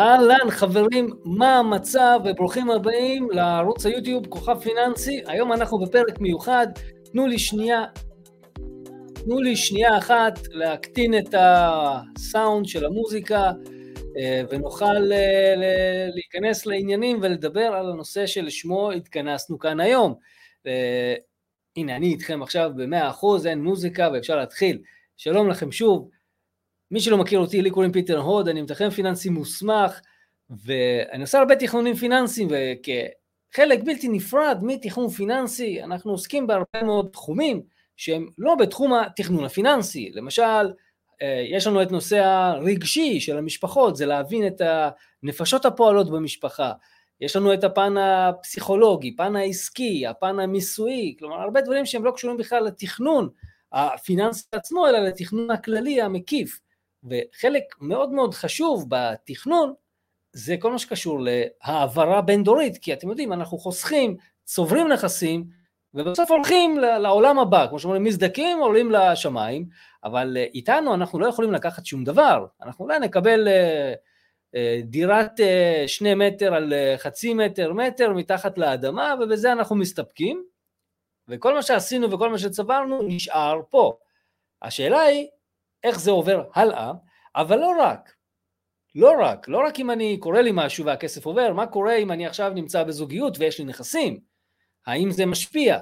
אהלן חברים, מה המצב וברוכים הבאים לערוץ היוטיוב כוכב פיננסי. היום אנחנו בפרק מיוחד, תנו לי שנייה, תנו לי שנייה אחת להקטין את הסאונד של המוזיקה אה, ונוכל אה, להיכנס לעניינים ולדבר על הנושא שלשמו התכנסנו כאן היום. אה, הנה, אני איתכם עכשיו ב-100%, אין מוזיקה ואפשר להתחיל. שלום לכם שוב. מי שלא מכיר אותי, לי קוראים פיטר הוד, אני מתכנן פיננסי מוסמך, ואני עושה הרבה תכנונים פיננסיים, וכחלק בלתי נפרד מתכנון פיננסי, אנחנו עוסקים בהרבה מאוד תחומים שהם לא בתחום התכנון הפיננסי. למשל, אה, יש לנו את נושא הרגשי של המשפחות, זה להבין את הנפשות הפועלות במשפחה. יש לנו את הפן הפסיכולוגי, פן העסקי, הפן המיסויי, כלומר הרבה דברים שהם לא קשורים בכלל לתכנון הפיננסי עצמו, אלא לתכנון הכללי המקיף. וחלק מאוד מאוד חשוב בתכנון זה כל מה שקשור להעברה בין דורית, כי אתם יודעים, אנחנו חוסכים, צוברים נכסים, ובסוף הולכים לעולם הבא, כמו שאומרים, מזדקים עולים לשמיים, אבל אה, איתנו אנחנו לא יכולים לקחת שום דבר, אנחנו אולי נקבל אה, אה, דירת שני מטר על חצי מטר, מטר מתחת לאדמה, ובזה אנחנו מסתפקים, וכל מה שעשינו וכל מה שצברנו נשאר פה. השאלה היא, איך זה עובר הלאה, אבל לא רק, לא רק, לא רק אם אני קורא לי משהו והכסף עובר, מה קורה אם אני עכשיו נמצא בזוגיות ויש לי נכסים? האם זה משפיע?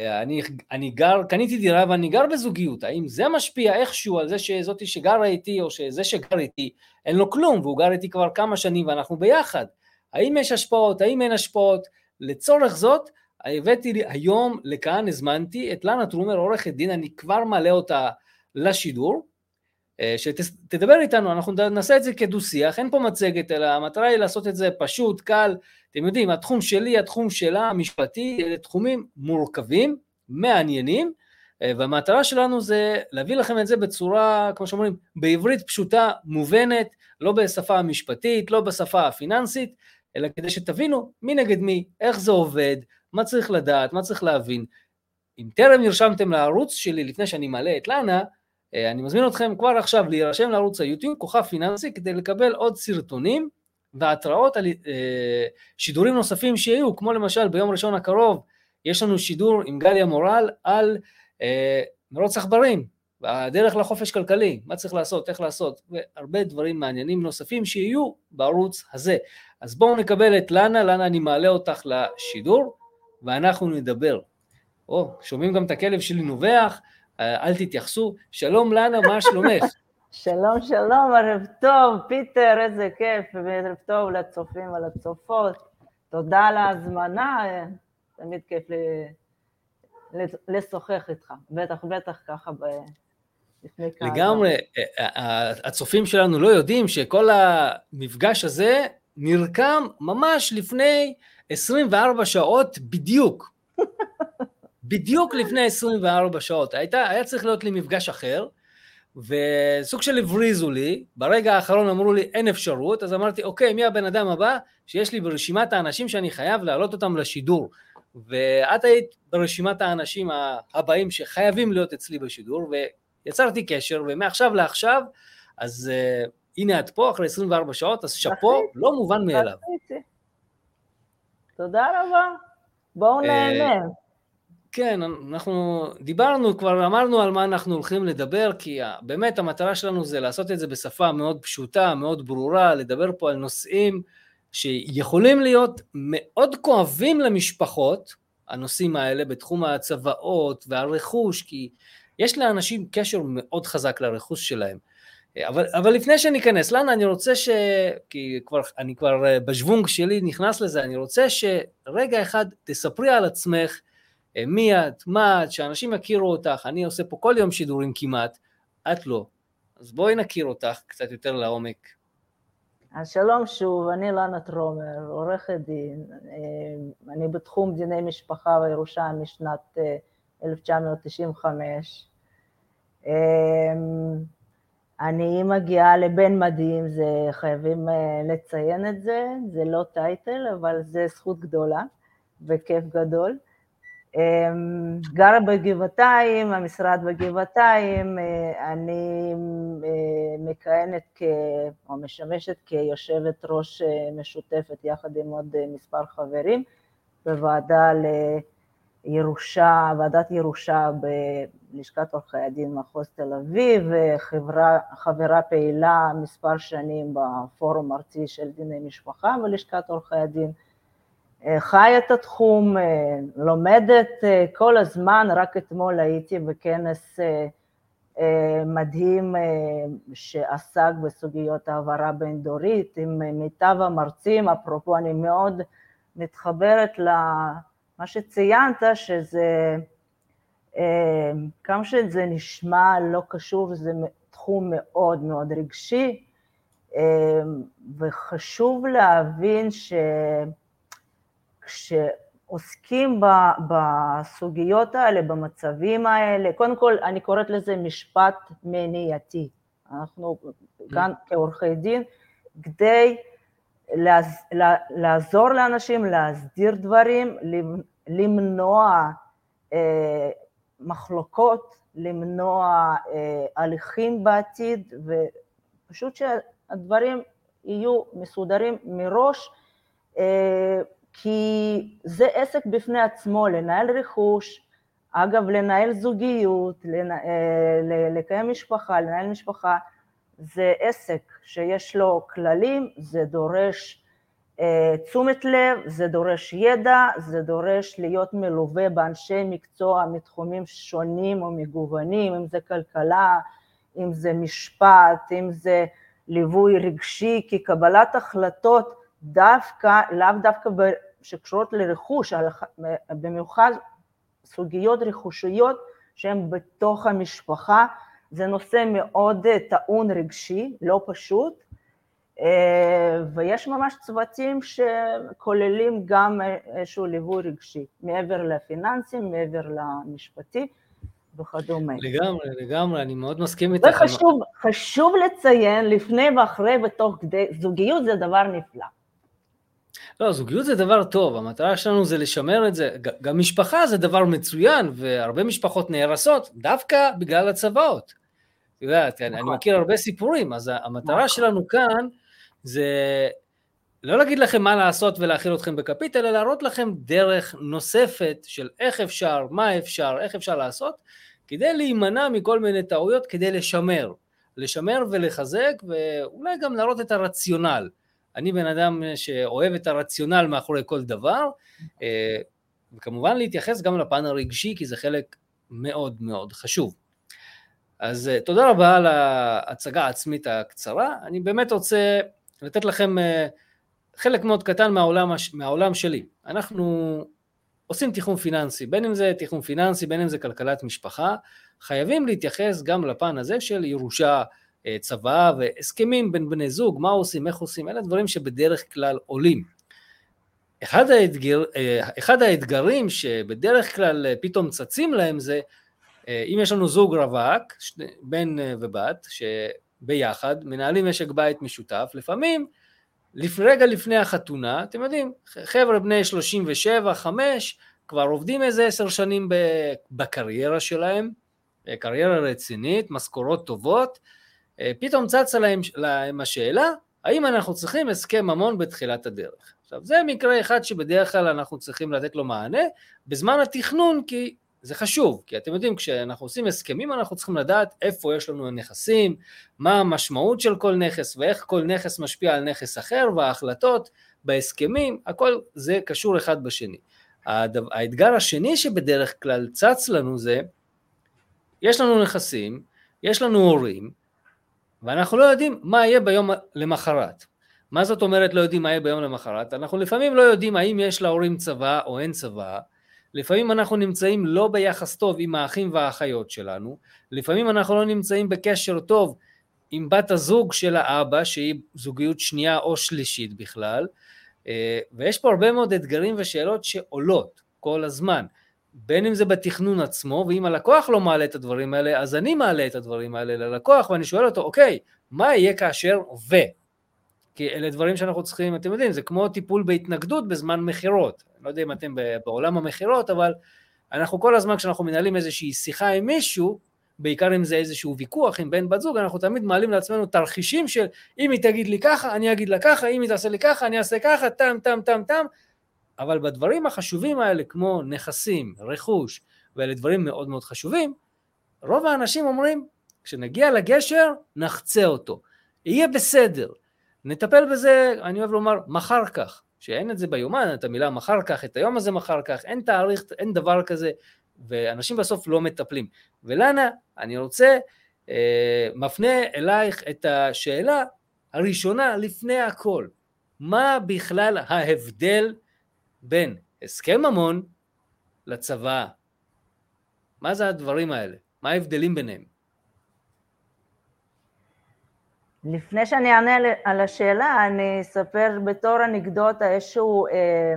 אני, אני גר, קניתי דירה ואני גר בזוגיות, האם זה משפיע איכשהו על זה שזאתי שגרה איתי או שזה שגר איתי אין לו כלום והוא גר איתי כבר כמה שנים ואנחנו ביחד? האם יש השפעות, האם אין השפעות? לצורך זאת הבאתי היום לכאן, הזמנתי את לנה טרומר, עורכת דין, אני כבר מעלה אותה לשידור, אה, שתדבר איתנו, אנחנו נעשה את זה כדו-שיח, אין פה מצגת, אלא המטרה היא לעשות את זה פשוט, קל, אתם יודעים, התחום שלי, התחום שלה, המשפטי, אלה תחומים מורכבים, מעניינים, אה, והמטרה שלנו זה להביא לכם את זה בצורה, כמו שאומרים, בעברית פשוטה, מובנת, לא בשפה המשפטית, לא בשפה הפיננסית, אלא כדי שתבינו מי נגד מי, איך זה עובד, מה צריך לדעת, מה צריך להבין. אם טרם נרשמתם לערוץ שלי לפני שאני מעלה את לאנה, אני מזמין אתכם כבר עכשיו להירשם לערוץ היוטיוב, כוכב פיננסי, כדי לקבל עוד סרטונים והתראות על אה, שידורים נוספים שיהיו, כמו למשל ביום ראשון הקרוב יש לנו שידור עם גליה מורל על אה, מרוץ עכברים, הדרך לחופש כלכלי, מה צריך לעשות, איך לעשות, והרבה דברים מעניינים נוספים שיהיו בערוץ הזה. אז בואו נקבל את לנה, לנה אני מעלה אותך לשידור, ואנחנו נדבר. או, שומעים גם את הכלב שלי נובח, אה, אל תתייחסו. שלום לנה, מה שלומך? שלום, שלום, ערב טוב, פיטר, איזה כיף, וערב טוב לצופים ולצופות. תודה על ההזמנה, אה, תמיד כיף לשוחח איתך, בטח, בטח ככה ב... לגמרי, אה, הצופים שלנו לא יודעים שכל המפגש הזה נרקם ממש לפני 24 שעות בדיוק. בדיוק לפני 24 שעות. הייתה, היה צריך להיות לי מפגש אחר, וסוג של הבריזו לי, ברגע האחרון אמרו לי אין אפשרות, אז אמרתי אוקיי, מי הבן אדם הבא שיש לי ברשימת האנשים שאני חייב להעלות אותם לשידור. ואת היית ברשימת האנשים הבאים שחייבים להיות אצלי בשידור, ויצרתי קשר, ומעכשיו לעכשיו, אז uh, הנה את פה אחרי 24 שעות, אז שאפו, לא מובן מאליו. תודה רבה, בואו אה, נהנה. כן, אנחנו דיברנו, כבר אמרנו על מה אנחנו הולכים לדבר, כי באמת המטרה שלנו זה לעשות את זה בשפה מאוד פשוטה, מאוד ברורה, לדבר פה על נושאים שיכולים להיות מאוד כואבים למשפחות, הנושאים האלה בתחום הצוואות והרכוש, כי יש לאנשים קשר מאוד חזק לרכוש שלהם. אבל, אבל לפני שניכנס, לנה, אני רוצה ש... כי כבר, אני כבר בשוונג שלי נכנס לזה, אני רוצה שרגע אחד תספרי על עצמך, אה, מי את, מה את, שאנשים יכירו אותך, אני עושה פה כל יום שידורים כמעט, את לא. אז בואי נכיר אותך קצת יותר לעומק. אז שלום שוב, אני לנה טרומר, עורכת דין, אה, אני בתחום דיני משפחה וירושה משנת 1995. אה, אני מגיעה לבן מדהים, זה חייבים לציין את זה, זה לא טייטל, אבל זה זכות גדולה וכיף גדול. גרה בגבעתיים, המשרד בגבעתיים, אני מכהנת כ... או משמשת כיושבת ראש משותפת יחד עם עוד מספר חברים בוועדה לירושה, ועדת ירושה בלשכת עורכי הדין מחוז תל אביב, וחברה פעילה מספר שנים בפורום ארצי של דיני משפחה בלשכת עורכי הדין. חי את התחום, לומדת כל הזמן, רק אתמול הייתי בכנס מדהים שעסק בסוגיות העברה בין דורית עם מיטב המרצים, אפרופו אני מאוד מתחברת למה שציינת, שזה, כמה שזה נשמע לא קשור, זה תחום מאוד מאוד רגשי, וחשוב להבין ש... כשעוסקים בסוגיות האלה, במצבים האלה, קודם כל אני קוראת לזה משפט מניעתי. אנחנו כאן כעורכי דין, כדי לעזור לאנשים להסדיר דברים, למנוע אה, מחלוקות, למנוע אה, הליכים בעתיד, ופשוט שהדברים יהיו מסודרים מראש, אה, כי זה עסק בפני עצמו, לנהל רכוש, אגב, לנהל זוגיות, לנה, לקיים משפחה, לנהל משפחה, זה עסק שיש לו כללים, זה דורש אה, תשומת לב, זה דורש ידע, זה דורש להיות מלווה באנשי מקצוע מתחומים שונים או מגוונים, אם זה כלכלה, אם זה משפט, אם זה ליווי רגשי, כי קבלת החלטות דווקא, לאו דווקא שקשורות לרכוש, במיוחד סוגיות רכושיות שהן בתוך המשפחה, זה נושא מאוד טעון רגשי, לא פשוט, ויש ממש צוותים שכוללים גם איזשהו ליווי רגשי, מעבר לפיננסים, מעבר למשפטי וכדומה. לגמרי, לגמרי, אני מאוד מסכים איתך. וחשוב חשוב לציין, לפני ואחרי ותוך כדי, זוגיות זה דבר נפלא. לא, זוגיות זה דבר טוב, המטרה שלנו זה לשמר את זה. גם משפחה זה דבר מצוין, והרבה משפחות נהרסות דווקא בגלל הצוואות. את יודעת, אני נכון. מכיר הרבה סיפורים, אז המטרה נכון. שלנו כאן זה לא להגיד לכם מה לעשות ולהכיל אתכם בכפית, אלא להראות לכם דרך נוספת של איך אפשר, מה אפשר, איך אפשר לעשות, כדי להימנע מכל מיני טעויות, כדי לשמר. לשמר ולחזק, ואולי גם להראות את הרציונל. אני בן אדם שאוהב את הרציונל מאחורי כל דבר, אה, וכמובן להתייחס גם לפן הרגשי, כי זה חלק מאוד מאוד חשוב. אז אה, תודה רבה על ההצגה העצמית הקצרה. אני באמת רוצה לתת לכם אה, חלק מאוד קטן מהעולם, מהעולם שלי. אנחנו עושים תיחום פיננסי, בין אם זה תיחום פיננסי, בין אם זה כלכלת משפחה, חייבים להתייחס גם לפן הזה של ירושה, צבא והסכמים בין בני זוג, מה עושים, איך עושים, אלה דברים שבדרך כלל עולים. אחד, האתגר, אה, אחד האתגרים שבדרך כלל אה, פתאום צצים להם זה אם יש לנו זוג רווק, בן ובת, שביחד מנהלים משק בית משותף, לפעמים רגע לפני החתונה, אתם יודעים, חבר'ה בני 37, 5, כבר עובדים איזה עשר שנים בקריירה שלהם, קריירה רצינית, משכורות טובות, אה, פתאום צצה להם, להם השאלה, האם אנחנו צריכים הסכם ממון בתחילת הדרך. עכשיו, זה מקרה אחד שבדרך כלל אנחנו צריכים לתת לו מענה בזמן התכנון, כי זה חשוב, כי אתם יודעים, כשאנחנו עושים הסכמים אנחנו צריכים לדעת איפה יש לנו נכסים, מה המשמעות של כל נכס ואיך כל נכס משפיע על נכס אחר, וההחלטות בהסכמים, הכל זה קשור אחד בשני. האתגר השני שבדרך כלל צץ לנו זה, יש לנו נכסים, יש לנו הורים, ואנחנו לא יודעים מה יהיה ביום למחרת. מה זאת אומרת לא יודעים מה יהיה ביום למחרת? אנחנו לפעמים לא יודעים האם יש להורים צבא או אין צבא, לפעמים אנחנו נמצאים לא ביחס טוב עם האחים והאחיות שלנו, לפעמים אנחנו לא נמצאים בקשר טוב עם בת הזוג של האבא, שהיא זוגיות שנייה או שלישית בכלל, אה, ויש פה הרבה מאוד אתגרים ושאלות שעולות כל הזמן. בין אם זה בתכנון עצמו, ואם הלקוח לא מעלה את הדברים האלה, אז אני מעלה את הדברים האלה ללקוח, ואני שואל אותו, אוקיי, מה יהיה כאשר ו... כי אלה דברים שאנחנו צריכים, אתם יודעים, זה כמו טיפול בהתנגדות בזמן מכירות. אני לא יודע אם אתם בעולם המכירות, אבל אנחנו כל הזמן כשאנחנו מנהלים איזושהי שיחה עם מישהו, בעיקר אם זה איזשהו ויכוח עם בן בת זוג, אנחנו תמיד מעלים לעצמנו תרחישים של אם היא תגיד לי ככה, אני אגיד לה ככה, אם היא תעשה לי ככה, אני אעשה ככה, טם, טם, טם, טם, אבל בדברים החשובים האלה, כמו נכסים, רכוש, ואלה דברים מאוד מאוד חשובים, רוב האנשים אומרים, כשנגיע לגשר, נחצה אותו. יהיה בסדר. נטפל בזה, אני אוהב לומר, מחר כך. שאין את זה ביומן, את המילה מחר כך, את היום הזה מחר כך, אין תאריך, אין דבר כזה, ואנשים בסוף לא מטפלים. ולנה, אני רוצה, אה, מפנה אלייך את השאלה הראשונה לפני הכל. מה בכלל ההבדל בין הסכם ממון לצבא? מה זה הדברים האלה? מה ההבדלים ביניהם? לפני שאני אענה על השאלה, אני אספר בתור אנקדוטה איזשהו אה,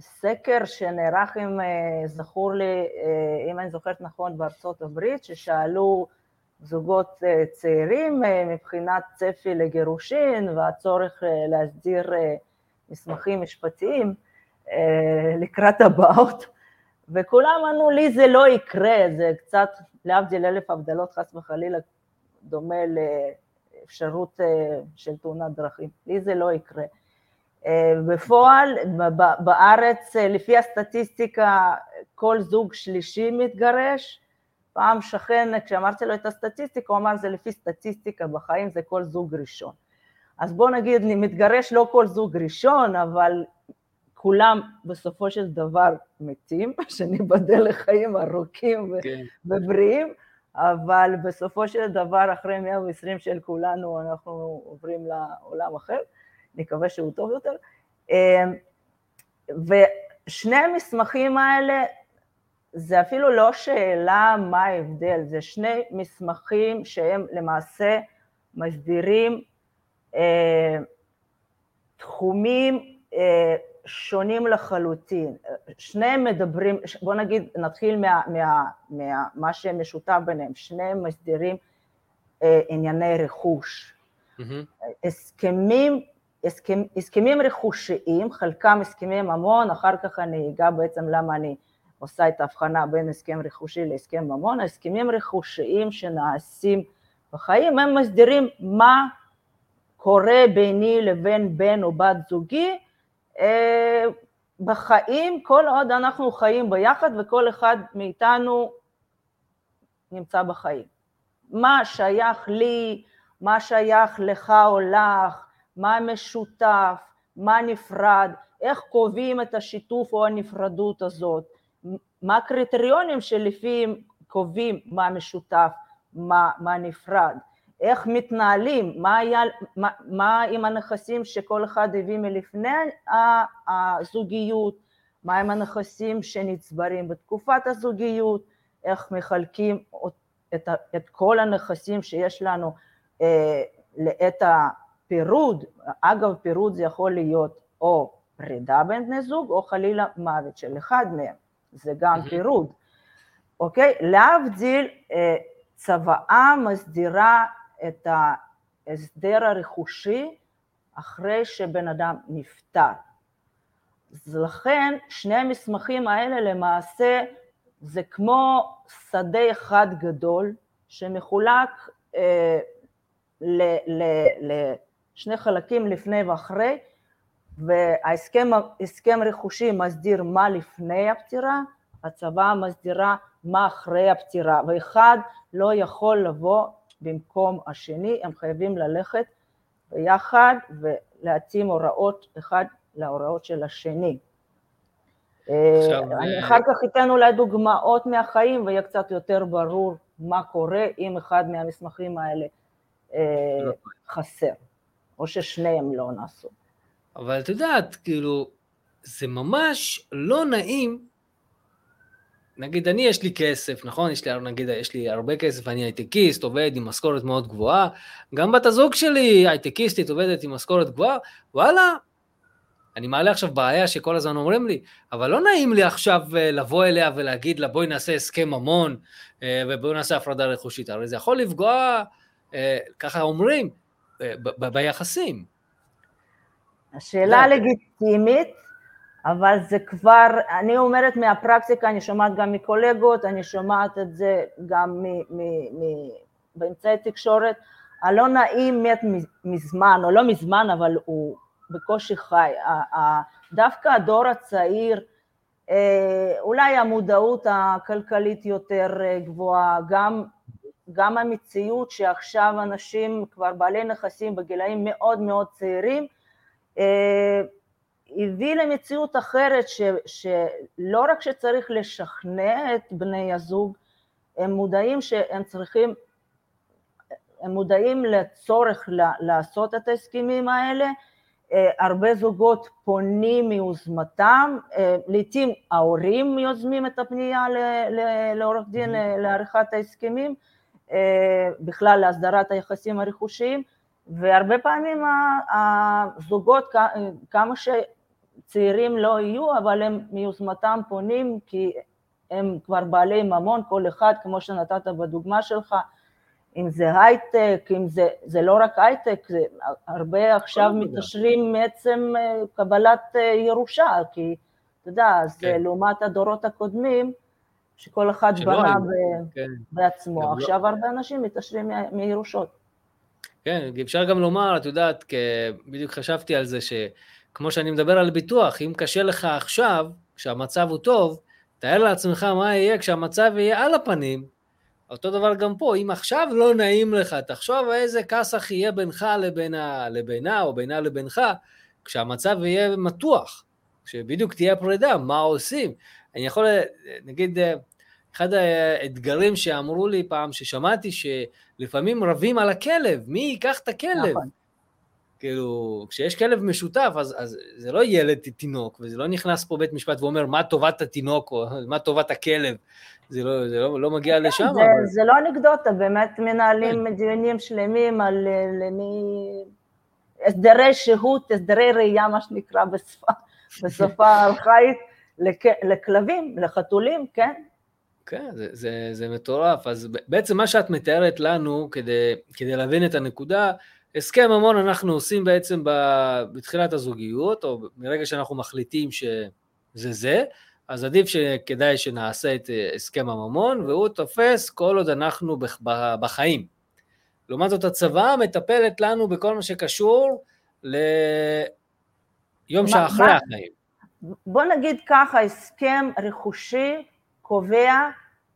סקר שנערך, אם אה, זכור לי, אה, אם אני זוכרת נכון, בארצות הברית, ששאלו זוגות אה, צעירים אה, מבחינת צפי לגירושין והצורך אה, להסדיר אה, מסמכים משפטיים לקראת הבאות, וכולם ענו לי זה לא יקרה, זה קצת, להבדיל אלף הבדלות חס וחלילה, דומה ל... אפשרות אה, של תאונת דרכים. לי זה לא יקרה. אה, בפועל, בארץ, אה, לפי הסטטיסטיקה, כל זוג שלישי מתגרש. פעם שכן, כשאמרתי לו את הסטטיסטיקה, הוא אמר, זה לפי סטטיסטיקה בחיים, זה כל זוג ראשון. אז בוא נגיד, מתגרש לא כל זוג ראשון, אבל כולם בסופו של דבר מתים, שניבדל לחיים ארוכים כן. ובריאים, אבל בסופו של דבר, אחרי 120 של כולנו, אנחנו עוברים לעולם אחר, נקווה שהוא טוב יותר. אמ, ושני המסמכים האלה, זה אפילו לא שאלה מה ההבדל, זה שני מסמכים שהם למעשה מסדירים אה, תחומים אה, שונים לחלוטין. שניהם מדברים, בוא נגיד, נתחיל מה, מה, מה, מה שמשותף ביניהם, שניהם מסדירים אה, ענייני רכוש. Mm-hmm. הסכמים, הסכם, הסכמים רכושיים, חלקם הסכמי ממון, אחר כך אני אגע בעצם למה אני עושה את ההבחנה בין הסכם רכושי להסכם ממון, הסכמים רכושיים שנעשים בחיים, הם מסדירים מה קורה ביני לבין בן או בת זוגי, בחיים, כל עוד אנחנו חיים ביחד וכל אחד מאיתנו נמצא בחיים. מה שייך לי, מה שייך לך או לך, מה משותף, מה נפרד, איך קובעים את השיתוף או הנפרדות הזאת, מה הקריטריונים שלפיהם קובעים מה משותף, מה, מה נפרד. איך מתנהלים, מה, היה, מה, מה עם הנכסים שכל אחד הביא מלפני הזוגיות, מה עם הנכסים שנצברים בתקופת הזוגיות, איך מחלקים את, את כל הנכסים שיש לנו אה, לעת הפירוד, אגב פירוד זה יכול להיות או פרידה בין בני זוג או חלילה מוות של אחד מהם, זה גם פירוד, אוקיי? להבדיל, אה, צוואה מסדירה את ההסדר הרכושי אחרי שבן אדם נפטר. אז לכן שני המסמכים האלה למעשה זה כמו שדה אחד גדול שמחולק אה, לשני חלקים לפני ואחרי וההסכם רכושי מסדיר מה לפני הפטירה, הצבא מסדירה מה אחרי הפטירה ואחד לא יכול לבוא במקום השני, הם חייבים ללכת ביחד ולהתאים הוראות אחד להוראות של השני. עכשיו, אני אה, אחר כך אתן אולי דוגמאות מהחיים ויהיה קצת יותר ברור מה קורה אם אחד מהמסמכים האלה אה, לא. חסר, או ששניהם לא נעשו. אבל את יודעת, כאילו, זה ממש לא נעים נגיד אני יש לי כסף, נכון? יש לי, נגיד, יש לי הרבה כסף, אני הייטקיסט, עובד עם משכורת מאוד גבוהה, גם בת הזוג שלי הייטקיסטית, עובדת עם משכורת גבוהה, וואלה, אני מעלה עכשיו בעיה שכל הזמן אומרים לי, אבל לא נעים לי עכשיו אה, לבוא אליה ולהגיד לה בואי נעשה הסכם ממון אה, ובואי נעשה הפרדה רכושית, הרי זה יכול לפגוע, אה, ככה אומרים, ביחסים. השאלה לגיטימית, אבל זה כבר, אני אומרת מהפרקטיקה, אני שומעת גם מקולגות, אני שומעת את זה גם באמצעי תקשורת, הלא נעים מת מזמן, או לא מזמן, אבל הוא בקושי חי. דווקא הדור הצעיר, אה, אולי המודעות הכלכלית יותר אה, גבוהה, גם, גם המציאות שעכשיו אנשים כבר בעלי נכסים בגילאים מאוד מאוד צעירים, אה, הביא למציאות אחרת ש, שלא רק שצריך לשכנע את בני הזוג, הם מודעים שהם צריכים, הם מודעים לצורך לעשות את ההסכמים האלה, אה, הרבה זוגות פונים מיוזמתם, אה, לעתים ההורים יוזמים את הפנייה לעורך דין לעריכת ההסכמים, אה, בכלל להסדרת היחסים הרכושיים, והרבה פעמים הזוגות, כמה שצעירים לא יהיו, אבל הם מיוזמתם פונים כי הם כבר בעלי ממון, כל אחד, כמו שנתת בדוגמה שלך, אם זה הייטק, אם זה, זה לא רק הייטק, זה הרבה עכשיו מתקשרים מעצם אה, קבלת אה, ירושה, כי אתה יודע, זה כן. לעומת הדורות הקודמים, שכל אחד בנה ב, כן. בעצמו, לא- עכשיו לא... הרבה אנשים מתקשרים מירושות. כן, אפשר גם לומר, את יודעת, בדיוק חשבתי על זה, שכמו שאני מדבר על ביטוח, אם קשה לך עכשיו, כשהמצב הוא טוב, תאר לעצמך מה יהיה כשהמצב יהיה על הפנים, אותו דבר גם פה, אם עכשיו לא נעים לך, תחשוב איזה כסח יהיה בינך לבינה, לבינה או בינה לבינך, כשהמצב יהיה מתוח, כשבדיוק תהיה פרידה, מה עושים? אני יכול, נגיד, אחד האתגרים שאמרו לי פעם, ששמעתי שלפעמים רבים על הכלב, מי ייקח את הכלב? נכון. כאילו, כשיש כלב משותף, אז, אז זה לא ילד תינוק, וזה לא נכנס פה בית משפט ואומר מה טובת התינוק או מה טובת הכלב. זה לא, זה לא, לא מגיע כן, לשם. זה, אבל... זה לא אנקדוטה, באמת מנהלים כן. דיונים שלמים על אה, למי... הסדרי שהות, הסדרי ראייה, מה שנקרא בשפה, בשפה ארכאית, לכ... לכלבים, לחתולים, כן. כן, זה, זה, זה מטורף. אז בעצם מה שאת מתארת לנו, כדי, כדי להבין את הנקודה, הסכם ממון אנחנו עושים בעצם בתחילת הזוגיות, או מרגע שאנחנו מחליטים שזה זה, אז עדיף שכדאי שנעשה את אה, הסכם הממון, והוא תופס כל עוד אנחנו בחיים. לעומת זאת הצבא מטפלת לנו בכל מה שקשור ליום שאחרי החיים. בוא נגיד ככה, הסכם רכושי קובע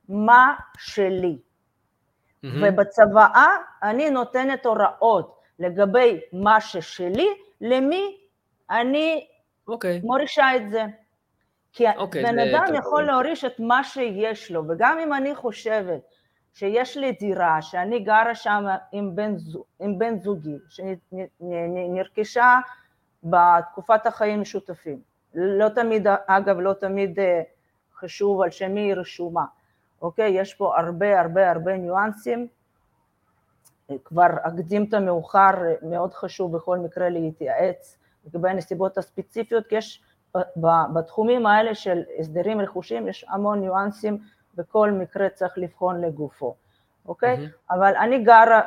מה שלי. Mm-hmm. ובצוואה אני נותנת הוראות לגבי מה ששלי, למי אני okay. אוקיי. מורישה את זה. כי okay, אוקיי, בן אדם יכול טוב. להוריש את מה שיש לו, וגם אם אני חושבת שיש לי דירה, שאני גרה שם עם בן, זוג, עם בן זוגי, שנרכשה בתקופת החיים משותפים, לא תמיד, אגב, לא תמיד אה, חשוב על שמי היא רשומה, אוקיי? יש פה הרבה הרבה הרבה ניואנסים, כבר אקדים את המאוחר, מאוד חשוב בכל מקרה להתייעץ לגבי הנסיבות הספציפיות, כי יש בתחומים האלה של הסדרים רכושיים יש המון ניואנסים, וכל מקרה צריך לבחון לגופו, אוקיי? Mm-hmm. אבל אני גרה,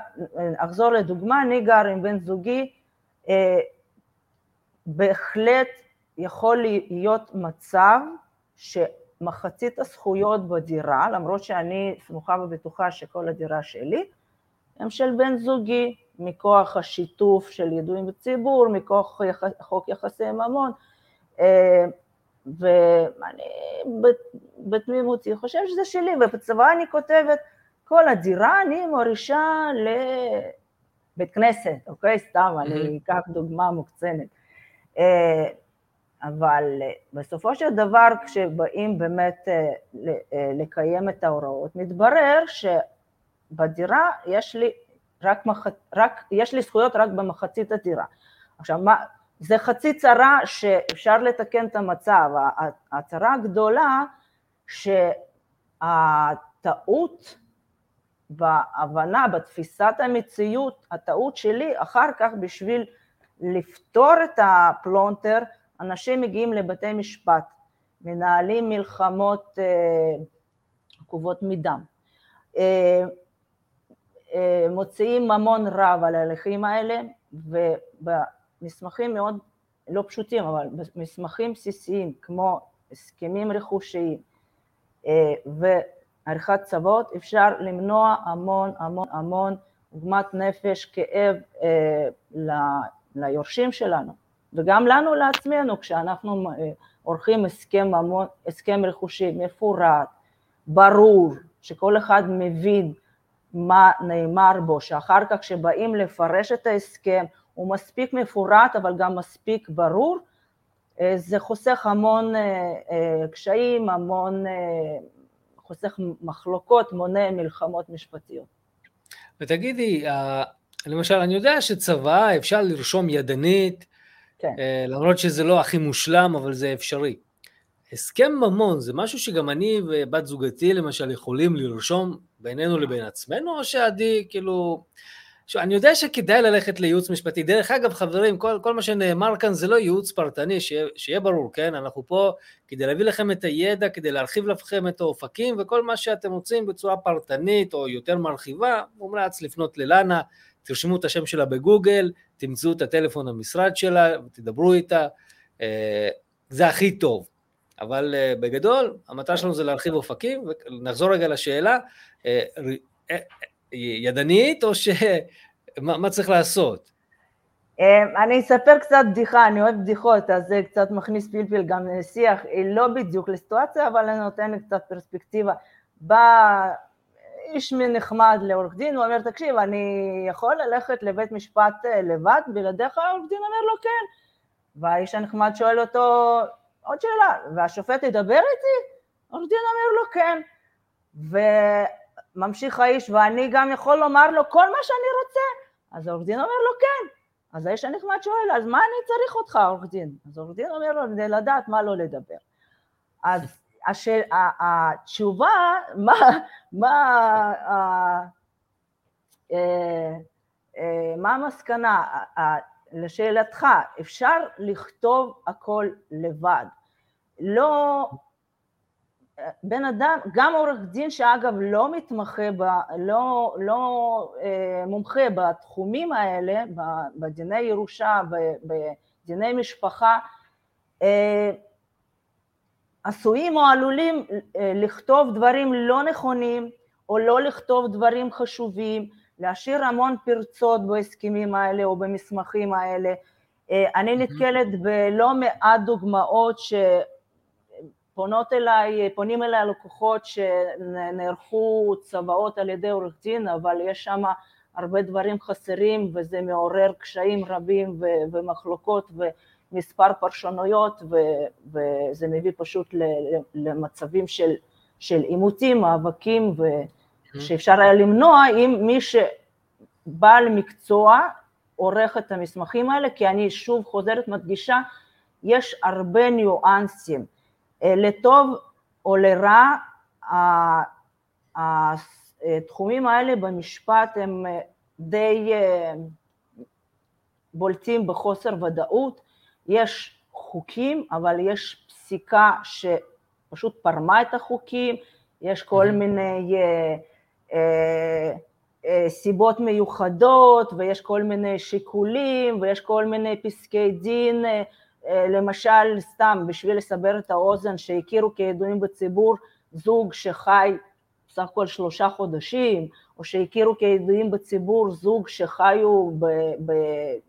אחזור לדוגמה, אני גר עם בן זוגי, אה, בהחלט יכול להיות מצב שמחצית הזכויות בדירה, למרות שאני סמוכה ובטוחה שכל הדירה שלי, הם של בן זוגי, מכוח השיתוף של ידועים בציבור, מכוח יח... חוק יחסי ממון, אה, ואני בתמימותי חושבת שזה שלי, ובצבא אני כותבת, כל הדירה אני מורישה לבית כנסת, אוקיי? סתם, אני אקח דוגמה מוקצנת. אה, אבל אה, בסופו של דבר, כשבאים באמת לקיים את ההוראות, מתברר שבדירה יש לי רק, מח... רק, יש לי זכויות רק במחצית הדירה. עכשיו, מה, זה חצי צרה שאפשר לתקן את המצב, הצרה הגדולה שהטעות בהבנה, בתפיסת המציאות, הטעות שלי, אחר כך בשביל לפתור את הפלונטר, אנשים מגיעים לבתי משפט, מנהלים מלחמות אה, עקובות מדם, אה, מוציאים ממון רב על ההליכים האלה, וב... מסמכים מאוד לא פשוטים, אבל מסמכים בסיסיים כמו הסכמים רכושיים אה, ועריכת צוות, אפשר למנוע המון המון המון עוגמת נפש, כאב אה, ליורשים שלנו, וגם לנו לעצמנו כשאנחנו אה, עורכים הסכם, המון, הסכם רכושי מפורט, ברור, שכל אחד מבין מה נאמר בו, שאחר כך כשבאים לפרש את ההסכם הוא מספיק מפורט אבל גם מספיק ברור, אה, זה חוסך המון קשיים, המון, חוסך מחלוקות, מונע מלחמות משפטיות. ותגידי, למשל, אני יודע שצבא אפשר לרשום ידנית, כן. אה, למרות שזה לא הכי מושלם, אבל זה אפשרי. הסכם ממון זה משהו שגם אני ובת זוגתי למשל יכולים לרשום בינינו לבין עצמנו, או שעדי כאילו... אני יודע שכדאי ללכת לייעוץ משפטי. דרך אגב, חברים, כל, כל מה שנאמר כאן זה לא ייעוץ פרטני, שיה, שיהיה ברור, כן? אנחנו פה כדי להביא לכם את הידע, כדי להרחיב לכם את האופקים, וכל מה שאתם רוצים בצורה פרטנית או יותר מרחיבה, מומלץ לפנות ללנה, תרשמו את השם שלה בגוגל, תמצאו את הטלפון המשרד שלה ותדברו איתה, אה, זה הכי טוב. אבל אה, בגדול, המטרה שלנו זה להרחיב אופקים, ונחזור רגע לשאלה, ידנית או ש... מה, מה צריך לעשות? אני אספר קצת בדיחה, אני אוהב בדיחות, אז זה קצת מכניס פלפל גם לשיח, לא בדיוק לסיטואציה, אבל אני נותנת קצת פרספקטיבה. בא איש נחמד לעורך דין, הוא אומר, תקשיב, אני יכול ללכת לבית משפט אה, לבד בלעדיך? העורך דין אומר לו, כן. והאיש הנחמד שואל אותו, עוד שאלה, והשופט ידבר איתי? העורך דין אומר לו, כן. וממשיך האיש, ואני גם יכול לומר לו כל מה שאני רוצה. אז העורך דין אומר לו, כן. אז האיש הנחמד שואל, אז מה אני צריך אותך, עורך דין? אז עורך דין אומר לו, כדי לדעת מה לא לדבר. אז השאל, התשובה, מה, מה, אה, אה, מה המסקנה? לשאלתך, אפשר לכתוב הכל לבד. לא, בן אדם, גם עורך דין שאגב לא מתמחה, ב, לא, לא אה, מומחה בתחומים האלה, בדיני ירושה, בדיני משפחה, עשויים או עלולים אה, לכתוב דברים לא נכונים או לא לכתוב דברים חשובים, להשאיר המון פרצות בהסכמים האלה או במסמכים האלה. אה, אני נתקלת בלא מעט דוגמאות שפונות אליי, פונים אליי לקוחות שנערכו צוואות על ידי עורך דין, אבל יש שם הרבה דברים חסרים וזה מעורר קשיים רבים ומחלוקות ו... מספר פרשנויות וזה מביא פשוט למצבים של, של עימותים, מאבקים שאפשר היה למנוע אם מי שבעל מקצוע עורך את המסמכים האלה, כי אני שוב חוזרת מדגישה, יש הרבה ניואנסים, לטוב או לרע, התחומים האלה במשפט הם אה, די אה, בולטים בחוסר ודאות, יש חוקים, אבל יש פסיקה שפשוט פרמה את החוקים, יש כל מיני אה, אה, אה, סיבות מיוחדות, ויש כל מיני שיקולים, ויש כל מיני פסקי דין, אה, אה, למשל, סתם, בשביל לסבר את האוזן, שהכירו כידועים בציבור זוג שחי בסך הכל שלושה חודשים, או שהכירו כידועים בציבור זוג שחיו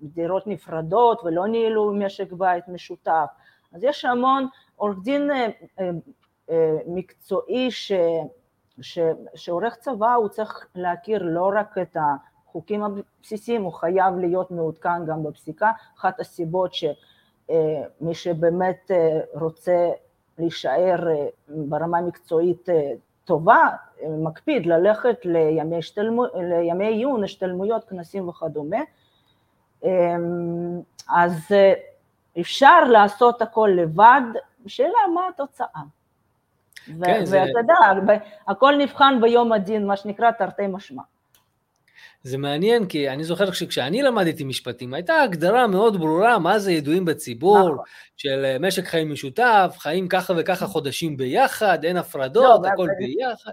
בדירות נפרדות ולא ניהלו משק בית משותף. אז יש המון, עורך דין אה, אה, אה, מקצועי ש, ש, שעורך צבא הוא צריך להכיר לא רק את החוקים הבסיסיים, הוא חייב להיות מעודכן גם בפסיקה. אחת הסיבות שמי שבאמת רוצה להישאר ברמה מקצועית טובה, מקפיד ללכת לימי, השתלמו, לימי עיון, השתלמויות, כנסים וכדומה. אז אה, אפשר לעשות הכל לבד, שאלה מה התוצאה. כן, ואתה זה... יודע, הכל נבחן ביום הדין, מה שנקרא תרתי משמע. זה מעניין, כי אני זוכר שכשאני למדתי משפטים, הייתה הגדרה מאוד ברורה מה זה ידועים בציבור, נכון. של אה, משק חיים משותף, חיים ככה וככה חודשים ביחד, אין הפרדות, לא, הכל ביחד.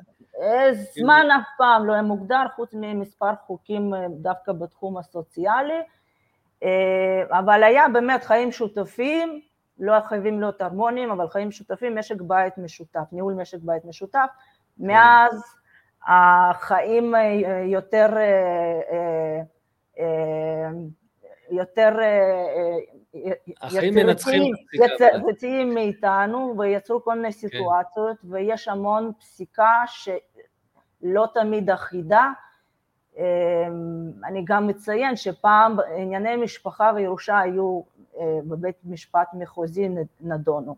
זמן אף פעם לא היה מוגדר, חוץ ממספר חוקים אה, דווקא בתחום הסוציאלי. אבל היה באמת חיים שותפים, לא חייבים להיות הרמונים, אבל חיים משותפים, משק בית משותף, ניהול משק בית משותף. כן. מאז החיים יותר, יותר החיים מנצחים יצירתיים מאיתנו ויצרו כל מיני כן. סיטואציות ויש המון פסיקה שלא תמיד אחידה. אני גם מציין שפעם ענייני משפחה וירושה היו אה, בבית משפט מחוזי נדונו.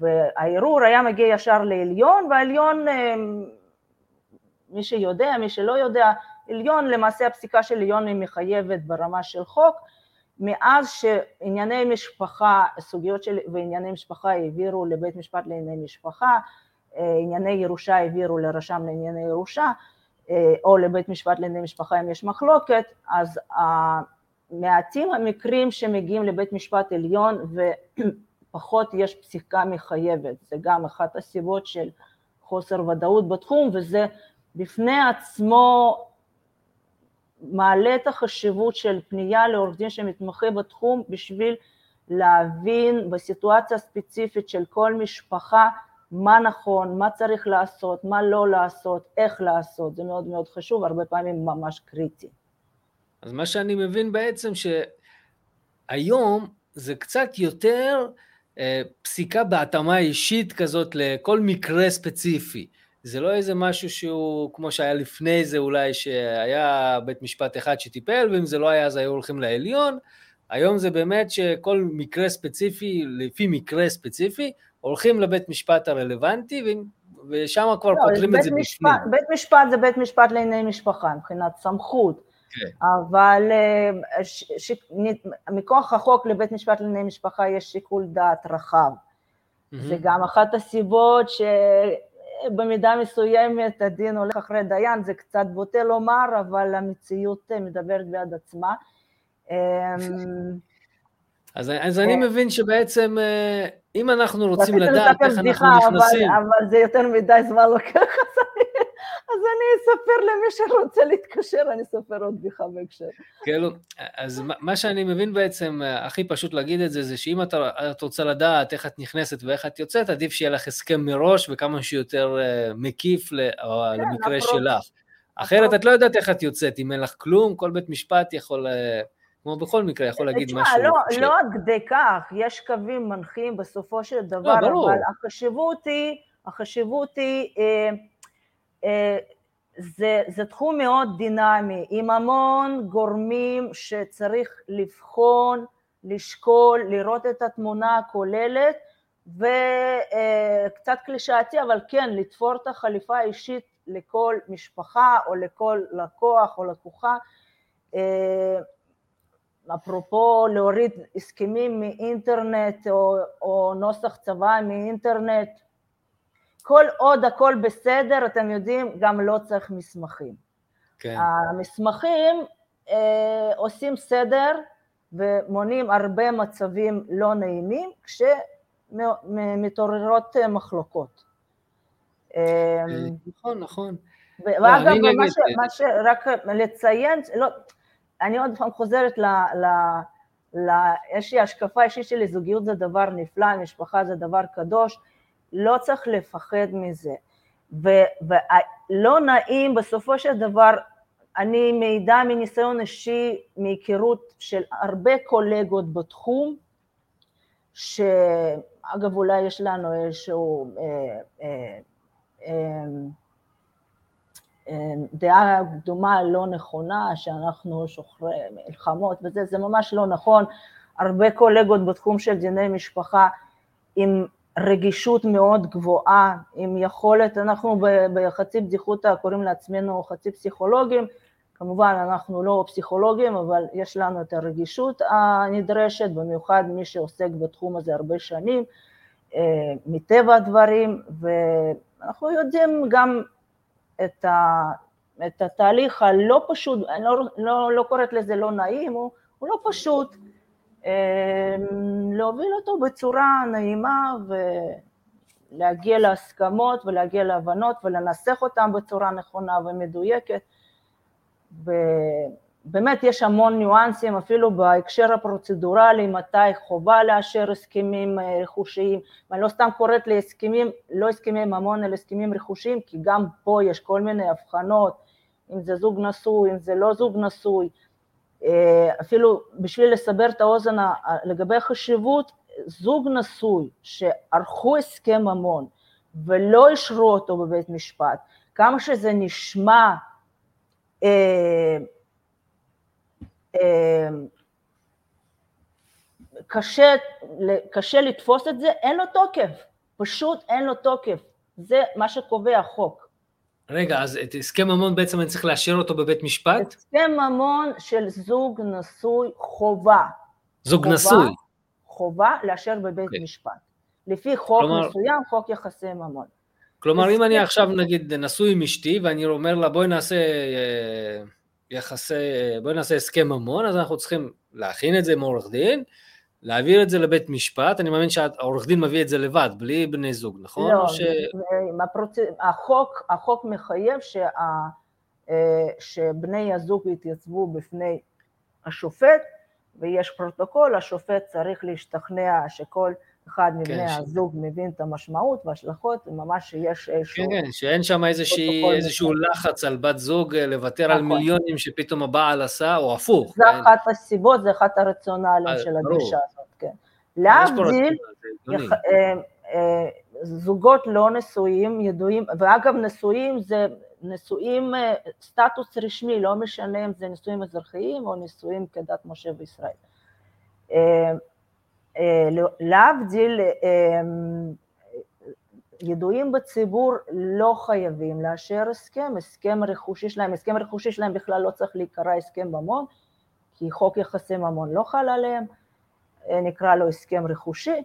והערעור היה מגיע ישר לעליון, והעליון, אה, מי שיודע, מי שלא יודע, עליון, למעשה הפסיקה של עליון היא מחייבת ברמה של חוק, מאז שענייני משפחה, סוגיות של וענייני משפחה העבירו לבית משפט לענייני משפחה, אה, ענייני ירושה העבירו לרשם לענייני ירושה, או לבית משפט לענייני משפחה אם יש מחלוקת, אז מעטים המקרים שמגיעים לבית משפט עליון ופחות יש פסיקה מחייבת, זה גם אחת הסיבות של חוסר ודאות בתחום וזה בפני עצמו מעלה את החשיבות של פנייה לעורך דין שמתמחה בתחום בשביל להבין בסיטואציה ספציפית של כל משפחה מה נכון, מה צריך לעשות, מה לא לעשות, איך לעשות, זה מאוד מאוד חשוב, הרבה פעמים ממש קריטי. אז מה שאני מבין בעצם שהיום זה קצת יותר אה, פסיקה בהתאמה אישית כזאת לכל מקרה ספציפי. זה לא איזה משהו שהוא כמו שהיה לפני זה אולי, שהיה בית משפט אחד שטיפל, ואם זה לא היה אז היו הולכים לעליון. היום זה באמת שכל מקרה ספציפי, לפי מקרה ספציפי, הולכים לבית משפט הרלוונטי, ושם כבר לא, פותרים את זה בפנים. בית משפט זה בית משפט לענייני משפחה, מבחינת סמכות. כן. אבל אה, ש, ש, מכוח החוק לבית משפט לענייני משפחה יש שיקול דעת רחב. Mm-hmm. זה גם אחת הסיבות שבמידה מסוימת הדין הולך אחרי דיין, זה קצת בוטה לומר, אבל המציאות מדברת בעד עצמה. אמ, אז, אז אני אה, מבין שבעצם אה, אם אנחנו רוצים לדעת איך אנחנו נכנסים... אבל, אבל זה יותר מדי זמן לוקח, אז אני אספר למי שרוצה להתקשר, אני אספר עוד בדיחה בהקשר. כאילו, אז מה שאני מבין בעצם, הכי פשוט להגיד את זה, זה שאם את, את רוצה לדעת איך את נכנסת ואיך את יוצאת, עדיף שיהיה לך הסכם מראש וכמה שיותר אה, מקיף כן, למקרה שלך. אחרת. את לא יודעת איך את יוצאת, אם אין לך כלום, כל בית משפט יכול... אה, כמו בכל מקרה, יכול להגיד תשמע, משהו. לא, ש... לא עד כדי כך, יש קווים מנחים בסופו של דבר, לא, אבל החשיבות היא, החשיבות היא, אה, זה, זה תחום מאוד דינמי, עם המון גורמים שצריך לבחון, לשקול, לראות את התמונה הכוללת, וקצת אה, קלישאתי, אבל כן, לתפור את החליפה האישית לכל משפחה או לכל לקוח או לקוחה. אה, אפרופו להוריד הסכמים מאינטרנט או, או נוסח צבא מאינטרנט, כל עוד הכל בסדר, אתם יודעים, גם לא צריך מסמכים. כן. המסמכים אה, עושים סדר ומונעים הרבה מצבים לא נעימים כשמתעוררות מחלוקות. אה, נכון, נכון. ואגב, לא, מה, ש, מה שרק לציין, לא, אני עוד פעם חוזרת ל... ל ל... יש לי השקפה אישית שלי, זוגיות זה דבר נפלא, משפחה זה דבר קדוש, לא צריך לפחד מזה. ולא נעים, בסופו של דבר, אני מעידה מניסיון אישי, מהיכרות של הרבה קולגות בתחום, שאגב אולי יש לנו איזשהו אה, אה, אה, דעה דומה לא נכונה, שאנחנו שוחרי מלחמות וזה, זה ממש לא נכון. הרבה קולגות בתחום של דיני משפחה עם רגישות מאוד גבוהה, עם יכולת, אנחנו בחצי בדיחותא קוראים לעצמנו חצי פסיכולוגים, כמובן אנחנו לא פסיכולוגים, אבל יש לנו את הרגישות הנדרשת, במיוחד מי שעוסק בתחום הזה הרבה שנים, אה, מטבע הדברים, ואנחנו יודעים גם את, ה, את התהליך הלא פשוט, אני לא, לא, לא קוראת לזה לא נעים, הוא, הוא לא פשוט, להוביל אותו בצורה נעימה ולהגיע להסכמות ולהגיע להבנות ולנסח אותם בצורה נכונה ומדויקת. באמת יש המון ניואנסים, אפילו בהקשר הפרוצדורלי, מתי חובה לאשר הסכמים אה, רכושיים, ואני לא סתם קוראת להסכמים, לא הסכמי ממון, אלא הסכמים רכושיים, כי גם פה יש כל מיני הבחנות, אם זה זוג נשוי, אם זה לא זוג נשוי, אפילו בשביל לסבר את האוזן לגבי החשיבות, זוג נשוי שערכו הסכם ממון ולא אישרו אותו בבית משפט, כמה שזה נשמע אה, אה, קשה, קשה לתפוס את זה, אין לו תוקף, פשוט אין לו תוקף, זה מה שקובע החוק. רגע, אז את הסכם ממון בעצם אני צריך לאשר אותו בבית משפט? הסכם ממון של זוג נשוי חובה. זוג חובה, נשוי? חובה לאשר בבית okay. אוקיי. משפט. לפי חוק כלומר, מסוים, חוק יחסי ממון. כלומר, אם אני עכשיו נגיד נשוי עם אשתי ואני אומר לה בואי נעשה אה, יחסי, אה, בואי נעשה הסכם ממון, אז אנחנו צריכים להכין את זה עם עורך דין, להעביר את זה לבית משפט, אני מאמין שהעורך דין מביא את זה לבד, בלי בני זוג, נכון? לא, ש... הפרוצ... החוק, החוק מחייב שה... אה, שבני הזוג יתייצבו בפני השופט, ויש פרוטוקול, השופט צריך להשתכנע שכל אחד מבני כן, הזוג ש... מבין את המשמעות וההשלכות, ממש שיש איזשהו... כן, כן, שאין שם איזושהי, איזשהו לחץ על בת זוג אה, לוותר נכון. על מיליונים שפתאום הבעל עשה, או הפוך. זה כן? אחת הסיבות, זה אחת הרציונלים אה, של הגישה הזאת, כן. להבדיל, אה, זוגות לא נשואים ידועים, ואגב נשואים זה נשואים סטטוס רשמי, לא משנה אם זה נישואים אזרחיים או נישואים כדת משה וישראל. אה, להבדיל, אה, ידועים בציבור לא חייבים לאשר הסכם, הסכם רכושי שלהם, הסכם רכושי שלהם בכלל לא צריך להיקרא הסכם ממון, כי חוק יחסי ממון לא חל עליהם, אה, נקרא לו הסכם רכושי,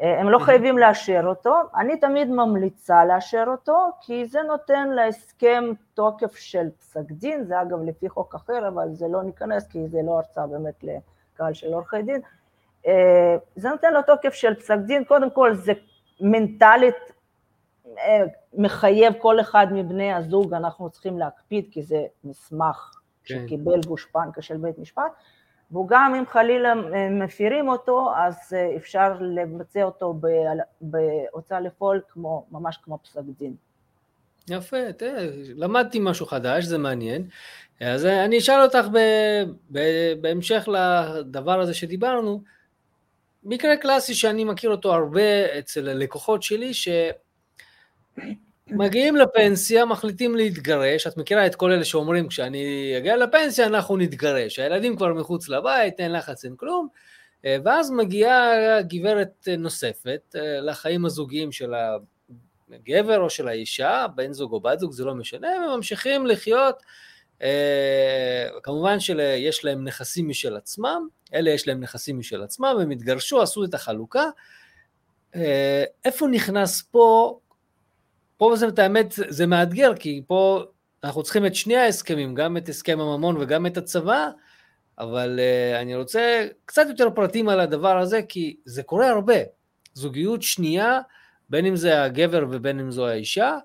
הם לא חייבים לאשר אותו, אני תמיד ממליצה לאשר אותו, כי זה נותן להסכם תוקף של פסק דין, זה אגב לפי חוק אחר, אבל זה לא ניכנס, כי זה לא הרצאה באמת לקהל של עורכי דין, זה נותן לו תוקף של פסק דין, קודם כל זה מנטלית אה, מחייב כל אחד מבני הזוג, אנחנו צריכים להקפיד כי זה מסמך כן. שקיבל גושפנקה של בית משפט, והוא גם אם חלילה אה, מפירים אותו, אז אפשר לבצע אותו בהוצאה לפועל כמו, ממש כמו פסק דין. יפה, תראה, למדתי משהו חדש, זה מעניין. אז אני אשאל אותך ב, ב, בהמשך לדבר הזה שדיברנו, מקרה קלאסי שאני מכיר אותו הרבה אצל הלקוחות שלי, שמגיעים לפנסיה, מחליטים להתגרש, את מכירה את כל אלה שאומרים, כשאני אגיע לפנסיה אנחנו נתגרש, הילדים כבר מחוץ לבית, אין לחץ, אין כלום, ואז מגיעה גברת נוספת לחיים הזוגיים של הגבר או של האישה, בן זוג או בת זוג, זה לא משנה, וממשיכים לחיות כמובן שיש להם נכסים משל עצמם, אלה יש להם נכסים משל עצמם, הם התגרשו, עשו את החלוקה. Uh, איפה נכנס פה, פה זה, את האמת זה מאתגר, כי פה אנחנו צריכים את שני ההסכמים, גם את הסכם הממון וגם את הצבא, אבל אני רוצה קצת יותר פרטים על הדבר הזה, כי זה קורה הרבה. זוגיות שנייה, בין אם זה הגבר ובין אם זו האישה,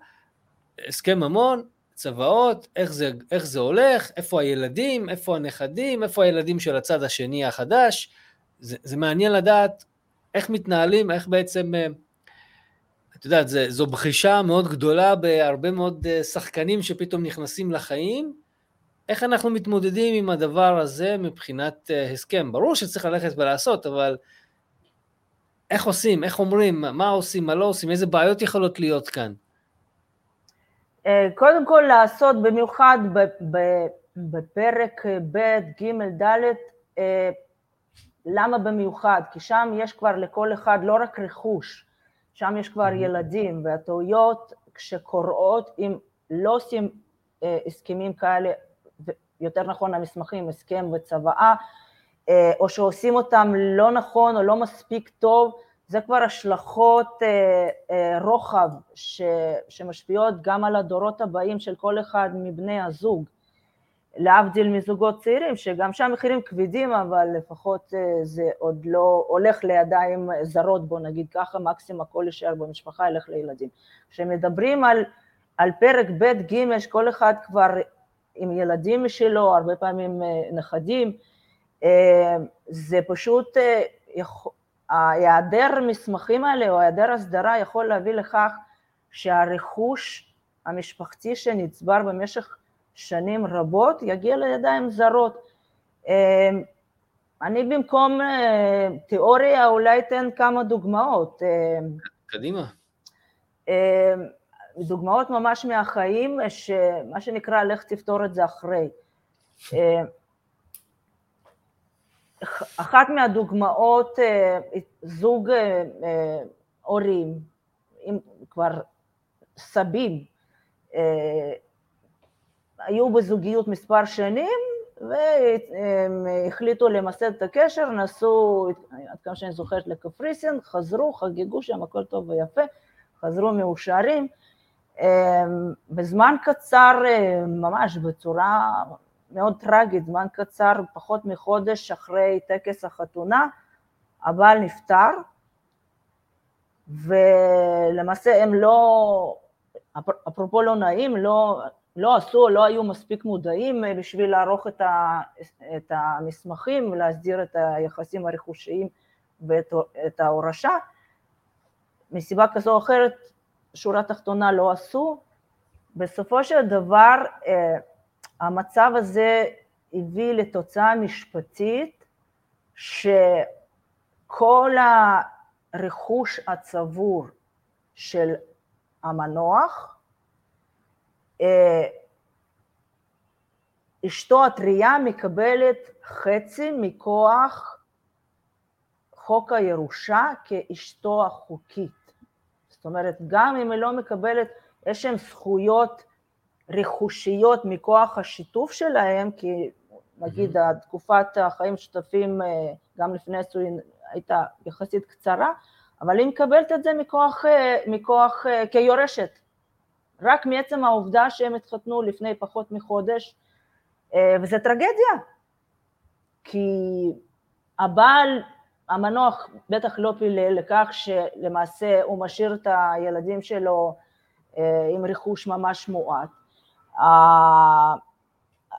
הסכם ממון, צוואות, איך זה, איך זה הולך, איפה הילדים, איפה הנכדים, איפה הילדים של הצד השני החדש. זה, זה מעניין לדעת איך מתנהלים, איך בעצם, אה, את יודעת, זה, זו בחישה מאוד גדולה בהרבה מאוד אה, שחקנים שפתאום נכנסים לחיים. איך אנחנו מתמודדים עם הדבר הזה מבחינת אה, הסכם? ברור שצריך ללכת ולעשות, אבל איך עושים, איך אומרים, מה עושים, מה לא עושים, איזה בעיות יכולות להיות כאן? אה, קודם כל לעשות במיוחד בפרק ב', ג', ד', אה, למה במיוחד? כי שם יש כבר לכל אחד לא רק רכוש, שם יש כבר ילדים, והטעויות כשקורות, אם לא עושים אה, הסכמים כאלה, יותר נכון המסמכים, הסכם וצוואה, או שעושים אותם לא נכון או לא מספיק טוב, זה כבר השלכות אה, אה, רוחב ש, שמשפיעות גם על הדורות הבאים של כל אחד מבני הזוג, להבדיל מזוגות צעירים, שגם שם מחירים כבדים, אבל לפחות אה, זה עוד לא הולך לידיים זרות, בוא נגיד ככה, מקסימום הכל יישאר במשפחה, ילך לילדים. כשמדברים על, על פרק ב' ג', שכל אחד כבר עם ילדים שלו, הרבה פעמים נכדים, זה פשוט, ההיעדר מסמכים האלה או היעדר הסדרה יכול להביא לכך שהרכוש המשפחתי שנצבר במשך שנים רבות יגיע לידיים זרות. אני במקום אה, תיאוריה אולי אתן כמה דוגמאות. אה, קדימה. אה, דוגמאות ממש מהחיים, מה שנקרא, לך תפתור את זה אחרי. אחת מהדוגמאות, זוג הורים, כבר סבים, היו בזוגיות מספר שנים, והם החליטו למסד את הקשר, נסעו, עד כמה שאני זוכרת, לקפריסין, חזרו, חגגו שם, הכל טוב ויפה, חזרו מאושרים. בזמן קצר, ממש בצורה מאוד טרגית, זמן קצר, פחות מחודש אחרי טקס החתונה, הבעל נפטר, ולמעשה הם לא, אפרופו לא נעים, לא, לא עשו, לא היו מספיק מודעים אה, בשביל לערוך את, ה, את המסמכים ולהסדיר את היחסים הרכושיים ואת ההורשה. מסיבה כזו או אחרת, שורה תחתונה לא עשו. בסופו של דבר, אה, המצב הזה הביא לתוצאה משפטית שכל הרכוש הצבור של המנוח, אה, אשתו הטריה מקבלת חצי מכוח חוק הירושה כאשתו החוקית. זאת אומרת, גם אם היא לא מקבלת איזשהן זכויות רכושיות מכוח השיתוף שלהם, כי נגיד mm-hmm. תקופת החיים המשותפים אה, גם לפני הנישואין הייתה יחסית קצרה, אבל היא מקבלת את זה מכוח, אה, מכוח כיורשת. רק מעצם העובדה שהם התחתנו לפני פחות מחודש, אה, וזה טרגדיה, כי הבעל המנוח בטח לא פילל לכך שלמעשה הוא משאיר את הילדים שלו אה, עם רכוש ממש מועט.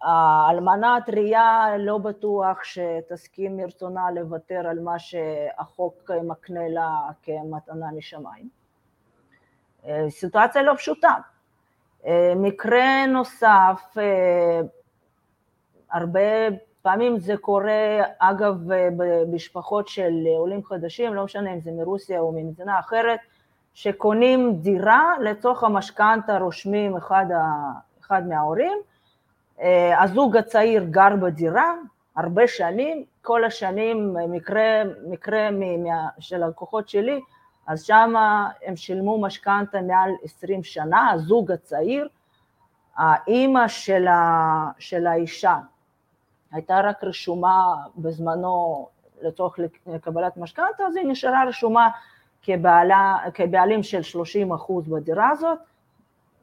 האלמנה הטריה לא בטוח שתסכים מרצונה לוותר על מה שהחוק מקנה לה כמתנה משמיים. אה, סיטואציה לא פשוטה. אה, מקרה נוסף, אה, הרבה פעמים זה קורה, אגב, במשפחות של עולים חדשים, לא משנה אם זה מרוסיה או ממדינה אחרת, שקונים דירה לצורך המשכנתה רושמים אחד, אחד מההורים, הזוג הצעיר גר בדירה הרבה שנים, כל השנים, מקרה, מקרה של הלקוחות שלי, אז שם הם שילמו משכנתה מעל 20 שנה, הזוג הצעיר, האימא של, ה, של האישה. הייתה רק רשומה בזמנו לצורך קבלת משכנתה, אז היא נשארה רשומה כבעלה, כבעלים של 30 אחוז בדירה הזאת,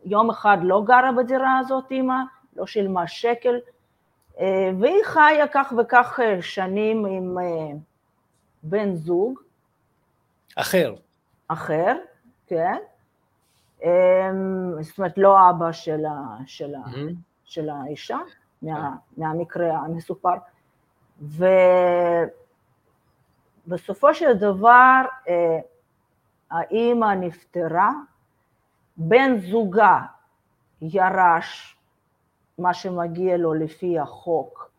יום אחד לא גרה בדירה הזאת אימא, לא שילמה שקל, אה, והיא חיה כך וכך שנים עם אה, בן זוג. אחר. אחר, כן? זאת אומרת, לא אבא של, ה, של, ה, mm-hmm. של האישה, מה, מהמקרה המסופר. ובסופו של דבר, אה, האימא נפטרה, בן זוגה ירש מה שמגיע לו לפי החוק.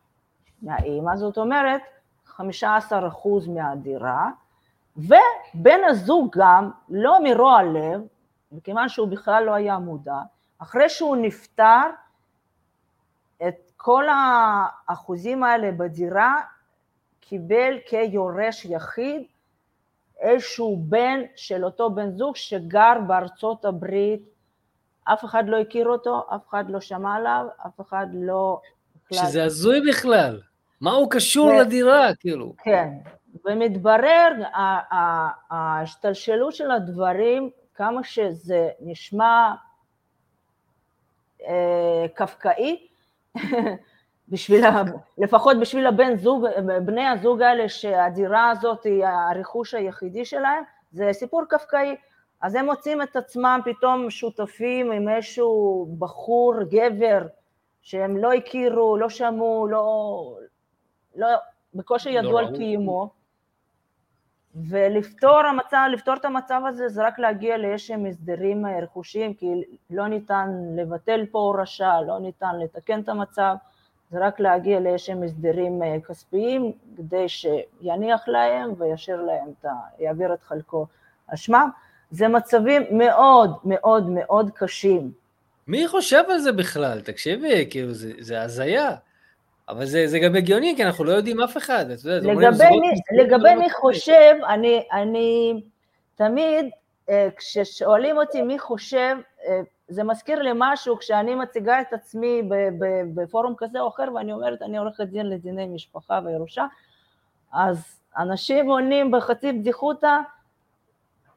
מהאימא, זאת אומרת, 15% מהדירה, ובן הזוג גם, לא מרוע לב, מכיוון שהוא בכלל לא היה מודע, אחרי שהוא נפטר, את כל האחוזים האלה בדירה קיבל כיורש יחיד איזשהו בן של אותו בן זוג שגר בארצות הברית, אף אחד לא הכיר אותו, אף אחד לא שמע עליו, אף אחד לא... שזה הזוי בכלל, מה הוא קשור ו... לדירה, כאילו? כן, ומתברר ההשתלשלות של הדברים, כמה שזה נשמע אה, קפקאי, בשביל, לפחות בשביל הבן זוג, בני הזוג האלה שהדירה הזאת היא הרכוש היחידי שלהם, זה סיפור קפקאי. אז הם מוצאים את עצמם פתאום שותפים עם איזשהו בחור, גבר, שהם לא הכירו, לא שמעו, לא, לא, בקושי ידעו לא על קיומו. ולפתור המצב, לפתור את המצב הזה זה רק להגיע לאיזשהם הסדרים רכושיים, כי לא ניתן לבטל פה הורשה, לא ניתן לתקן את המצב, זה רק להגיע לאיזשהם הסדרים אה, כספיים כדי שיניח להם וישאיר להם, את ה... יעביר את חלקו שמם. זה מצבים מאוד מאוד מאוד קשים. מי חושב על זה בכלל? תקשיבי, כאילו, זה, זה הזיה. אבל זה, זה גם הגיוני, כי אנחנו לא יודעים אף אחד. אתה יודע, לגבי, מי, לגבי מי חושב, אני, אני תמיד, אה, כששואלים אותי מי חושב, אה, זה מזכיר לי משהו כשאני מציגה את עצמי בפורום כזה או אחר, ואני אומרת, אני עורכת דין לדיני משפחה וירושה, אז אנשים עונים בחצי בדיחותא,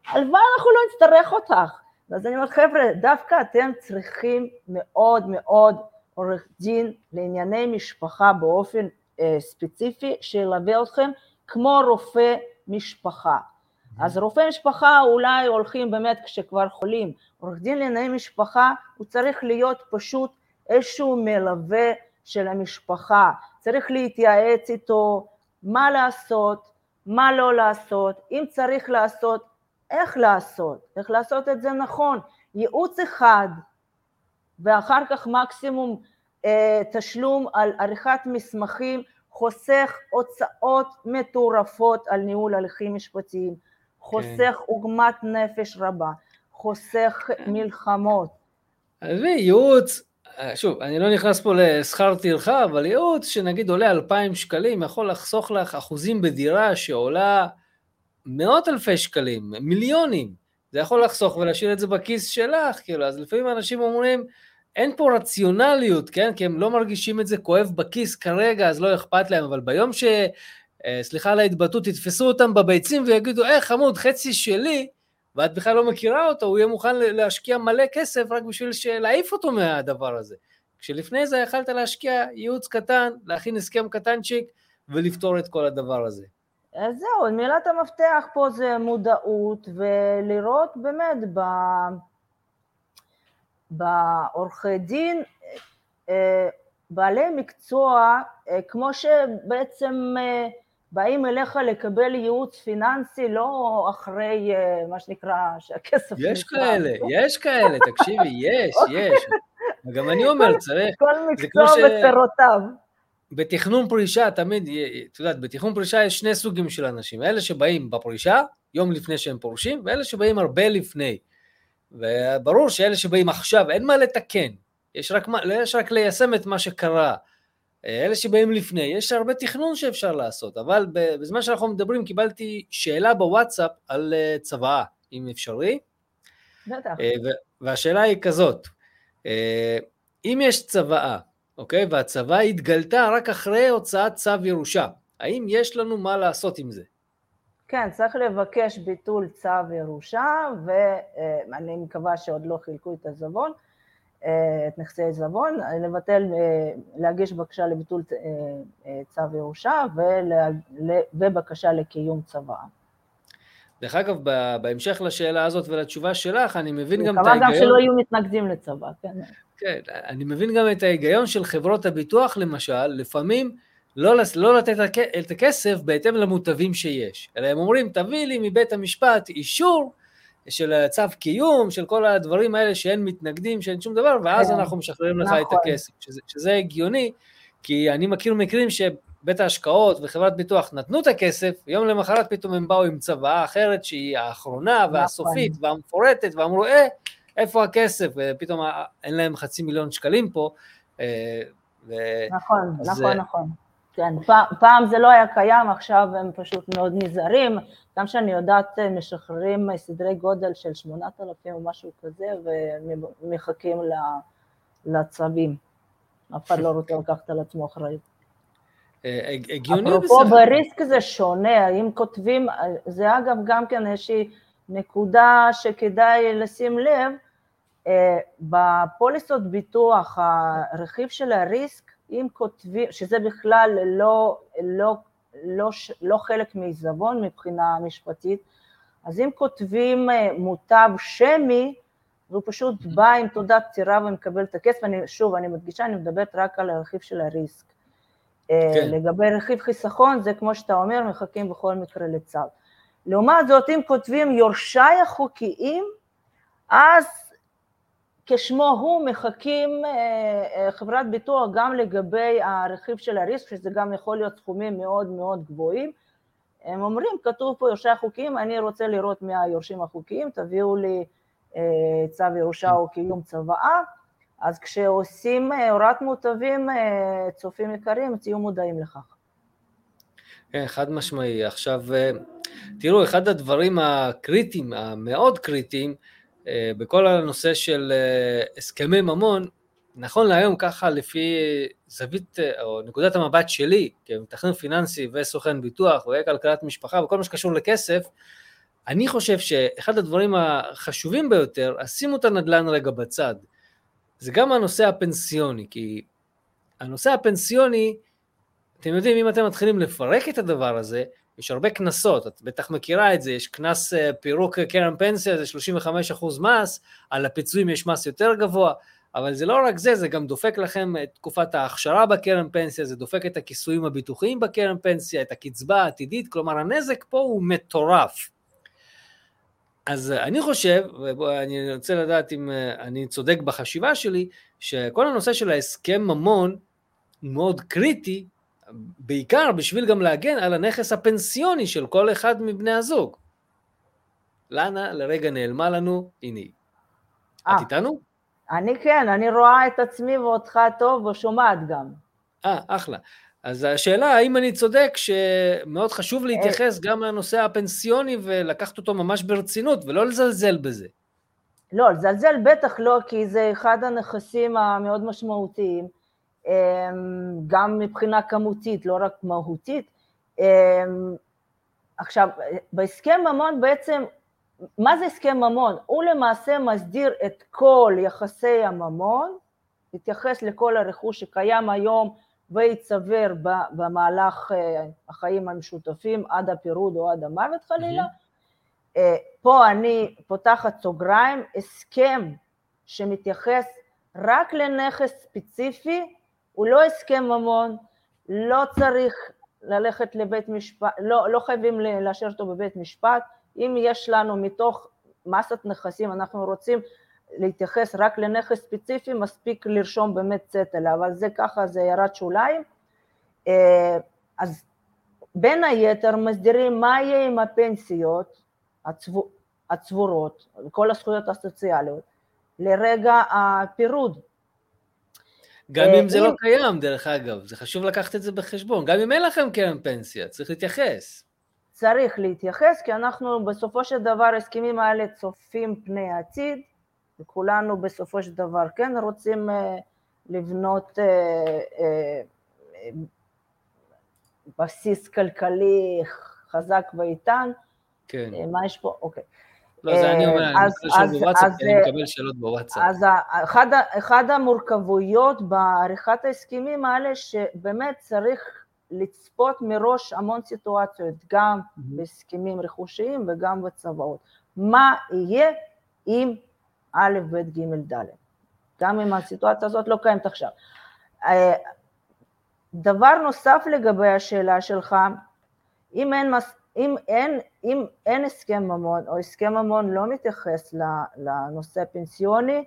הלוואי אנחנו לא נצטרך אותך. אז אני אומרת, חבר'ה, דווקא אתם צריכים מאוד מאוד עורך דין לענייני משפחה באופן אה, ספציפי, שילווה אתכם כמו רופא משפחה. אז רופאי משפחה אולי הולכים באמת כשכבר חולים, עורך דין לענייני משפחה הוא צריך להיות פשוט איזשהו מלווה של המשפחה, צריך להתייעץ איתו מה לעשות, מה לא לעשות, אם צריך לעשות, איך לעשות, איך לעשות את זה נכון, ייעוץ אחד ואחר כך מקסימום אה, תשלום על עריכת מסמכים חוסך הוצאות מטורפות על ניהול הליכים משפטיים, חוסך כן. עוגמת נפש רבה, חוסך כן. מלחמות. עזבי, ייעוץ, אה, שוב, אני לא נכנס פה לשכר טרחה, אבל ייעוץ שנגיד עולה 2,000 שקלים, יכול לחסוך לך אחוזים בדירה שעולה מאות אלפי שקלים, מיליונים. זה יכול לחסוך ולהשאיר את זה בכיס שלך, כאילו, אז לפעמים אנשים אומרים, אין פה רציונליות, כן? כי הם לא מרגישים את זה כואב בכיס כרגע, אז לא אכפת להם, אבל ביום ש... אה, סליחה על ההתבטאות, יתפסו אותם בביצים ויגידו, אה, חמוד, חצי שלי, ואת בכלל לא מכירה אותו, הוא יהיה מוכן להשקיע מלא כסף רק בשביל להעיף אותו מהדבר הזה. כשלפני זה יכלת להשקיע ייעוץ קטן, להכין הסכם קטנצ'יק ולפתור את כל הדבר הזה. אז זהו, מילת המפתח פה זה מודעות, ולראות באמת ב... בעורכי דין אה, בעלי מקצוע, אה, כמו שבעצם באים אליך לקבל ייעוץ פיננסי לא אחרי מה שנקרא שהכסף יש נקרא. כאלה, יש כאלה, תקשיבי, יש, אוקיי. יש. גם אני אומר, צריך... כל מקצוע ופירותיו. בתכנון פרישה תמיד, את יודעת, בתכנון פרישה יש שני סוגים של אנשים, אלה שבאים בפרישה, יום לפני שהם פורשים, ואלה שבאים הרבה לפני. וברור שאלה שבאים עכשיו, אין מה לתקן, יש רק, יש רק ליישם את מה שקרה. אלה שבאים לפני, יש הרבה תכנון שאפשר לעשות, אבל בזמן שאנחנו מדברים קיבלתי שאלה בוואטסאפ על אה, צוואה, אם אפשרי. בטח. אה, והשאלה היא כזאת, אה, אם יש צוואה, אוקיי, והצוואה התגלתה רק אחרי הוצאת צו ירושה, האם יש לנו מה לעשות עם זה? כן, צריך לבקש ביטול צו ירושה, ואני מקווה שעוד לא חילקו את הזבון, את נכסי העיזבון, לבטל, אה, להגיש בקשה לביטול אה, צו ירושה ובקשה לקיום צוואה. דרך אגב, בהמשך לשאלה הזאת ולתשובה שלך, אני מבין גם את ההיגיון... מקווה גם שלא יהיו מתנגדים לצבא, כן. כן, אני מבין גם את ההיגיון של חברות הביטוח, למשל, לפעמים לא, לא לתת את הכסף בהתאם למוטבים שיש, אלא הם אומרים, תביא לי מבית המשפט אישור של צו קיום, של כל הדברים האלה שאין מתנגדים, שאין שום דבר, ואז כן. אנחנו משחררים לך נכון. את הכסף, שזה, שזה הגיוני, כי אני מכיר מקרים שבית ההשקעות וחברת ביטוח נתנו את הכסף, יום למחרת פתאום הם באו עם צוואה אחרת שהיא האחרונה נכון. והסופית נכון. והמפורטת, ואמרו, אה, איפה הכסף? ופתאום אין להם חצי מיליון שקלים פה. אה, ו... נכון. נכון, נכון. כן, פעם זה לא היה קיים, עכשיו הם פשוט מאוד נזהרים, גם שאני יודעת אה, משחררים סדרי גודל של 8,000 או משהו כזה ומחכים לצווים, אף אחד לא רוצה לקחת על עצמו אחריות. אה, הגיוני בסך אפרופו בריסק זה שונה, אם כותבים, זה אגב גם כן איזושהי נקודה שכדאי לשים לב, אה, בפוליסות ביטוח, הרכיב של הריסק אם כותבים, שזה בכלל לא, לא, לא, לא חלק מעיזבון מבחינה משפטית, אז אם כותבים אה, מוטב שמי, והוא פשוט בא עם תעודת פטירה ומקבל את הכסף, אני, שוב, אני מדגישה, אני מדברת רק על הרכיב של הריסק. אה, כן. לגבי רכיב חיסכון, זה כמו שאתה אומר, מחכים בכל מקרה לצו. לעומת זאת, אם כותבים יורשיי החוקיים, אז כשמו הוא מחכים אה, אה, חברת ביטוח גם לגבי הרכיב של הריסק, שזה גם יכול להיות סכומים מאוד מאוד גבוהים. הם אומרים, כתוב פה יורשי החוקיים, אני רוצה לראות מי היורשים החוקיים, תביאו לי אה, צו ירושה או קיום צוואה. אז כשעושים הוראת מוטבים, צופים יקרים, תהיו מודעים לכך. כן, חד משמעי. עכשיו, תראו, אחד הדברים הקריטיים, המאוד קריטיים, בכל הנושא של אה, הסכמי ממון, נכון להיום ככה לפי זווית אה, או נקודת המבט שלי כמתכנן פיננסי וסוכן ביטוח וכלכלת משפחה וכל מה שקשור לכסף, אני חושב שאחד הדברים החשובים ביותר, אז שימו את הנדל"ן רגע בצד, זה גם הנושא הפנסיוני, כי הנושא הפנסיוני, אתם יודעים, אם אתם מתחילים לפרק את הדבר הזה, יש הרבה קנסות, את בטח מכירה את זה, יש קנס אה, פירוק קרן פנסיה, זה 35% מס, על הפיצויים יש מס יותר גבוה, אבל זה לא רק זה, זה גם דופק לכם את תקופת ההכשרה בקרן פנסיה, זה דופק את הכיסויים הביטוחיים בקרן פנסיה, את הקצבה העתידית, כלומר הנזק פה הוא מטורף. אז אני חושב, ואני רוצה לדעת אם אה, אני צודק בחשיבה שלי, שכל הנושא של ההסכם ממון מאוד קריטי בעיקר בשביל גם להגן על הנכס הפנסיוני של כל אחד מבני הזוג. לנה לרגע נעלמה לנו, הנה היא. את אה. איתנו? אני כן, אני רואה את עצמי ואותך טוב ושומעת גם. אה, אחלה. אז השאלה, האם אני צודק שמאוד חשוב להתייחס גם לנושא הפנסיוני ולקחת אותו ממש ברצינות ולא לזלזל בזה? לא, לזלזל בטח לא, כי זה אחד הנכסים המאוד משמעותיים. אמ, גם מבחינה כמותית, לא רק מהותית. אמ, עכשיו, בהסכם ממון בעצם, מה זה הסכם ממון? הוא למעשה מסדיר את כל יחסי הממון, מתייחס לכל הרכוש שקיים היום ויצבר במהלך אה, החיים המשותפים עד הפירוד או עד המוות חלילה. Mm-hmm. פה אני פותחת סוגריים, הסכם שמתייחס רק לנכס ספציפי הוא לא הסכם ממון, לא צריך ללכת לבית משפט, לא, לא חייבים לאשר אותו בבית משפט, אם יש לנו מתוך מסת נכסים, אנחנו רוצים להתייחס רק לנכס ספציפי, מספיק לרשום באמת צטל, אבל זה ככה, זה הערת שוליים. אה, אז בין היתר מסדירים מה יהיה עם הפנסיות הצבורות, כל הזכויות הסוציאליות, לרגע הפירוד. גם אם זה לא קיים, דרך אגב, זה חשוב לקחת את זה בחשבון. גם אם אין לכם קרן פנסיה, צריך להתייחס. צריך להתייחס, כי אנחנו בסופו של דבר, ההסכמים האלה צופים פני עתיד, וכולנו בסופו של דבר כן רוצים אה, לבנות אה, אה, בסיס כלכלי חזק ואיתן. כן. מה יש פה? אוקיי. לא, זה אני אומר, אני בוואטסאפ, כי אני מקבל שאלות בוואטסאפ. אז אחד המורכבויות בעריכת ההסכמים האלה, שבאמת צריך לצפות מראש המון סיטואציות, גם בהסכמים רכושיים וגם בצוואות. מה יהיה אם א', ב', ג', ד', גם אם הסיטואציה הזאת לא קיימת עכשיו. אה, דבר נוסף לגבי השאלה שלך, אם אין, מס, אם אין, אם אין הסכם ממון, או הסכם ממון לא מתייחס לנושא הפנסיוני,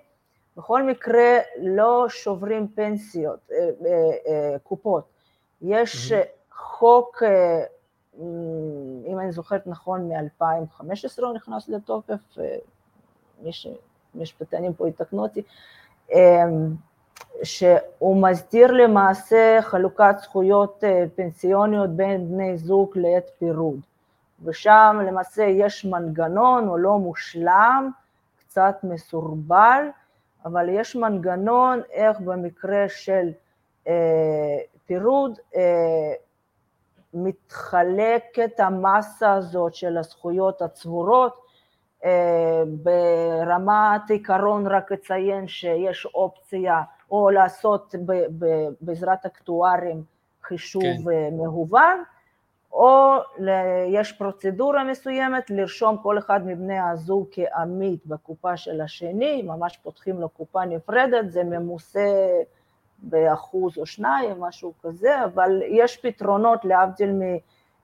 בכל מקרה לא שוברים פנסיות, אה, אה, אה, קופות. יש חוק, אם אני זוכרת נכון, מ-2015 הוא נכנס לתוקף, מי שמשפטנים פה יתקנו אותי, שהוא מסדיר למעשה חלוקת זכויות פנסיוניות בין בני זוג לעת פירוד. ושם למעשה יש מנגנון, הוא לא מושלם, קצת מסורבל, אבל יש מנגנון איך במקרה של אה, פירוד אה, מתחלקת המסה הזאת של הזכויות הצבורות, אה, ברמת עיקרון רק אציין שיש אופציה או לעשות ב, ב, בעזרת אקטוארים חישוב כן. מהוון, או יש פרוצדורה מסוימת לרשום כל אחד מבני הזוג כעמית בקופה של השני, ממש פותחים לו קופה נפרדת, זה ממוסה באחוז או שניים, משהו כזה, אבל יש פתרונות להבדיל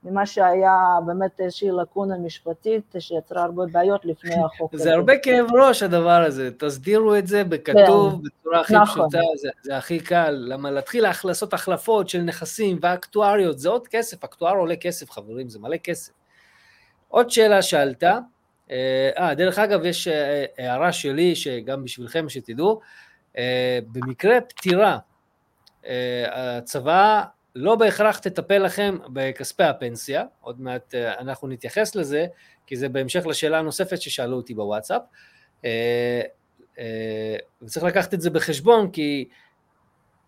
ממה שהיה באמת איזושהי לקונה משפטית שיצרה הרבה בעיות לפני החוק. זה הרבה כאב ראש הדבר הזה, תסדירו את זה בכתוב, כן. בצורה הכי נכון. פשוטה, זה, זה הכי קל. למה להתחיל לעשות החלפות של נכסים ואקטואריות, זה עוד כסף, אקטואר עולה כסף חברים, זה מלא כסף. עוד שאלה שאלת, אה, אה דרך אגב יש אה, הערה שלי, שגם בשבילכם שתדעו, אה, במקרה פטירה, הצבא לא בהכרח תטפל לכם בכספי הפנסיה, עוד מעט אנחנו נתייחס לזה, כי זה בהמשך לשאלה הנוספת ששאלו אותי בוואטסאפ, וצריך לקחת את זה בחשבון, כי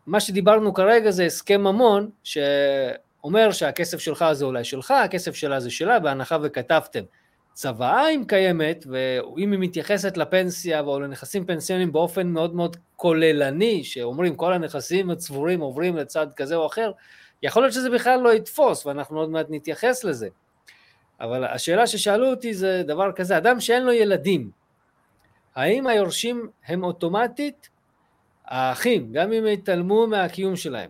מה שדיברנו כרגע זה הסכם ממון, שאומר שהכסף שלך זה אולי שלך, הכסף שלה זה שלה, בהנחה וכתבתם. צוואה אם קיימת, ואם היא מתייחסת לפנסיה או לנכסים פנסיוניים באופן מאוד מאוד כוללני, שאומרים כל הנכסים הצבורים עוברים לצד כזה או אחר, יכול להיות שזה בכלל לא יתפוס, ואנחנו עוד מעט נתייחס לזה. אבל השאלה ששאלו אותי זה דבר כזה, אדם שאין לו ילדים, האם היורשים הם אוטומטית האחים, גם אם יתעלמו מהקיום שלהם?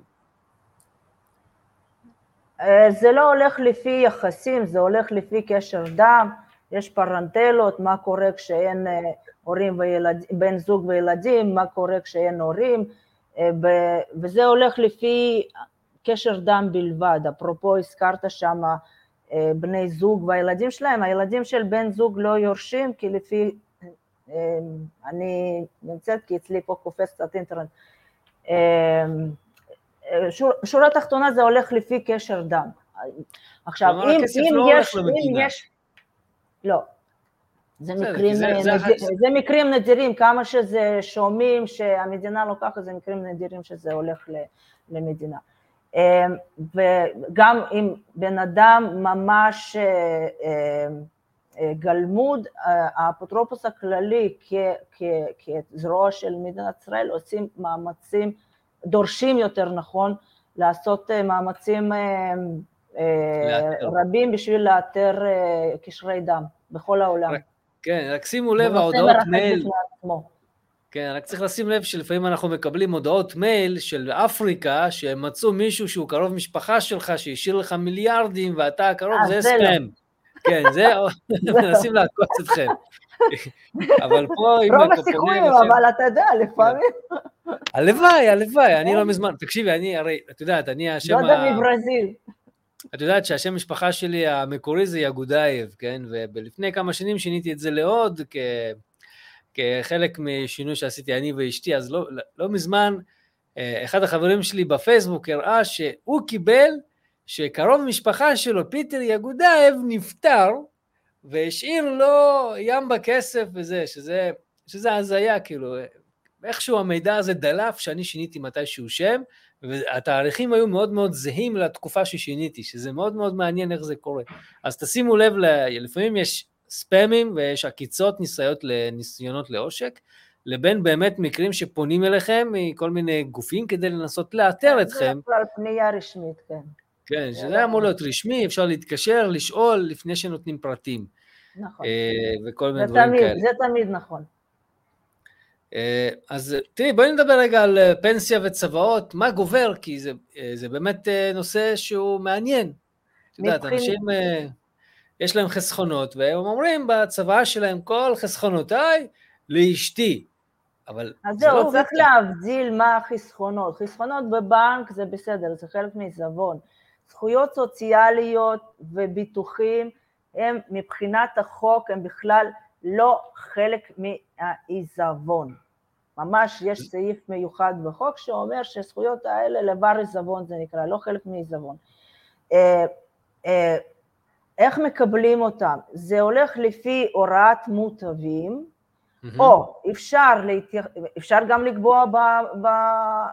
אה, זה לא הולך לפי יחסים, זה הולך לפי קשר דם, יש פרנטלות, מה קורה כשאין אה, הורים וילדים, בן זוג וילדים, מה קורה כשאין הורים, אה, וזה הולך לפי קשר דם בלבד. אפרופו הזכרת שם אה, בני זוג והילדים שלהם, הילדים של בן זוג לא יורשים, כי לפי, אני נמצאת כי אצלי פה קופץ קצת אינטרנט. שורה תחתונה זה הולך לפי קשר דם. עכשיו, אם, אם, לא יש, אם יש, לא. זה מקרים, זה, נדיר, זה, זה מקרים נדירים, כמה שזה שומעים שהמדינה לוקחת, זה מקרים נדירים שזה הולך למדינה. אמ, וגם אם בן אדם ממש אה, אה, אה, גלמוד, האפוטרופוס הכללי כזרוע של מדינת ישראל עושים מאמצים, דורשים יותר נכון, לעשות מאמצים רבים בשביל לאתר קשרי דם בכל העולם. כן, רק שימו לב, ההודעות מייל... כן, רק צריך לשים לב שלפעמים אנחנו מקבלים הודעות מייל של אפריקה, שהם מצאו מישהו שהוא קרוב משפחה שלך, שהשאיר לך מיליארדים, ואתה הקרוב, אה, זה ספאם. לא. כן, זה, מנסים לעקוץ אתכם. אבל פה, אם רוב הסיכויים, אבל אתה יודע, לפעמים. הלוואי, הלוואי, אני לא מזמן, תקשיבי, אני הרי, את יודעת, אני השם ה... דודה מברזיל. את יודעת שהשם משפחה שלי המקורי זה יגודאייב, כן? ולפני כמה שנים שיניתי את זה לעוד כ... כחלק משינוי שעשיתי אני ואשתי, אז לא, לא מזמן אה, אחד החברים שלי בפייסבוק הראה שהוא קיבל שקרוב משפחה שלו, פיטר יגודאייב, נפטר והשאיר לו ים בכסף וזה, שזה, שזה הזיה, כאילו, איכשהו המידע הזה דלף שאני שיניתי מתישהו שם, והתאריכים היו מאוד מאוד זהים לתקופה ששיניתי, שזה מאוד מאוד מעניין איך זה קורה. אז תשימו לב, לפעמים יש ספאמים ויש עקיצות ניסיונות, ניסיונות לעושק, לבין באמת מקרים שפונים אליכם מכל מיני גופים כדי לנסות לאתר אתכם. זה בכלל פנייה רשמית, כן. כן, שזה אמור להיות רשמי, אפשר להתקשר, לשאול לפני שנותנים פרטים. נכון. אה, וכל מיני דברים כאלה. זה תמיד נכון. אה, אז תראי, בואי נדבר רגע על אה, פנסיה וצוואות, מה גובר, כי זה, זה באמת נושא שהוא מעניין. את יודעת, אנשים, יש להם חסכונות, והם אומרים בצוואה שלהם, כל חסכונותיי לאשתי. אבל אז זהו, לא צריך להבדיל מה החסכונות. חסכונות בבנק זה בסדר, זה חלק מעיזבון. זכויות סוציאליות וביטוחים הם מבחינת החוק, הם בכלל לא חלק מהעיזבון. ממש יש סעיף מיוחד בחוק שאומר שזכויות האלה לבר עיזבון זה נקרא, לא חלק מעיזבון. איך מקבלים אותם? זה הולך לפי הוראת מוטבים, mm-hmm. או אפשר, להתייח... אפשר גם לקבוע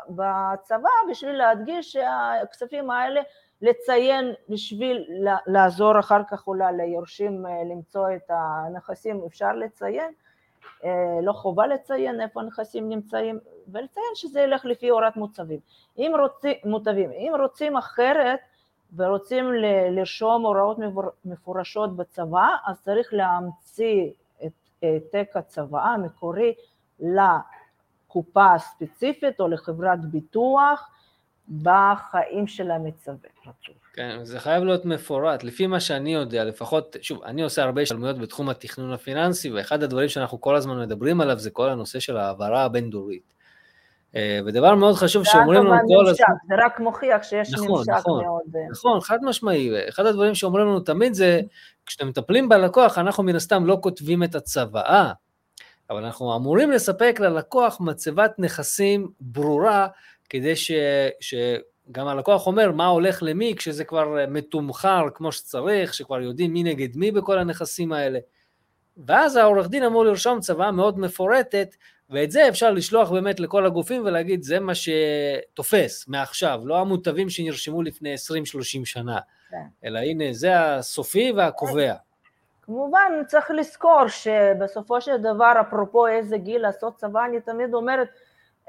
בצבא בשביל להדגיש שהכספים האלה לציין בשביל לעזור אחר כך אולי ליורשים אה, למצוא את הנכסים, אפשר לציין, אה, לא חובה לציין איפה הנכסים נמצאים, ולציין שזה ילך לפי הוראת מוצבים. אם רוצים, מוטבים. אם רוצים אחרת, ורוצים לרשום הוראות מפורשות בצבא, אז צריך להמציא את העתק הצוואה המקורי לקופה הספציפית או לחברת ביטוח בחיים של המצווה. כן, זה חייב להיות מפורט. לפי מה שאני יודע, לפחות, שוב, אני עושה הרבה השתלמויות בתחום התכנון הפיננסי, ואחד הדברים שאנחנו כל הזמן מדברים עליו זה כל הנושא של ההעברה הבין-דורית. אה, ודבר מאוד חשוב שאומרים לנו כל הזמן... זה רק מוכיח שיש נכון, ממשק נכון, מאוד... נכון, חד משמעי. אחד הדברים שאומרים לנו תמיד זה, כשאתם מטפלים בלקוח, אנחנו מן הסתם לא כותבים את הצוואה, אבל אנחנו אמורים לספק ללקוח מצבת נכסים ברורה, כדי ש... ש... גם הלקוח אומר מה הולך למי כשזה כבר מתומחר כמו שצריך, שכבר יודעים מי נגד מי בכל הנכסים האלה. ואז העורך דין אמור לרשום צוואה מאוד מפורטת, ואת זה אפשר לשלוח באמת לכל הגופים ולהגיד זה מה שתופס מעכשיו, לא המוטבים שנרשמו לפני 20-30 שנה, כן. אלא הנה זה הסופי והקובע. כמובן צריך לזכור שבסופו של דבר אפרופו איזה גיל לעשות צבא, אני תמיד אומרת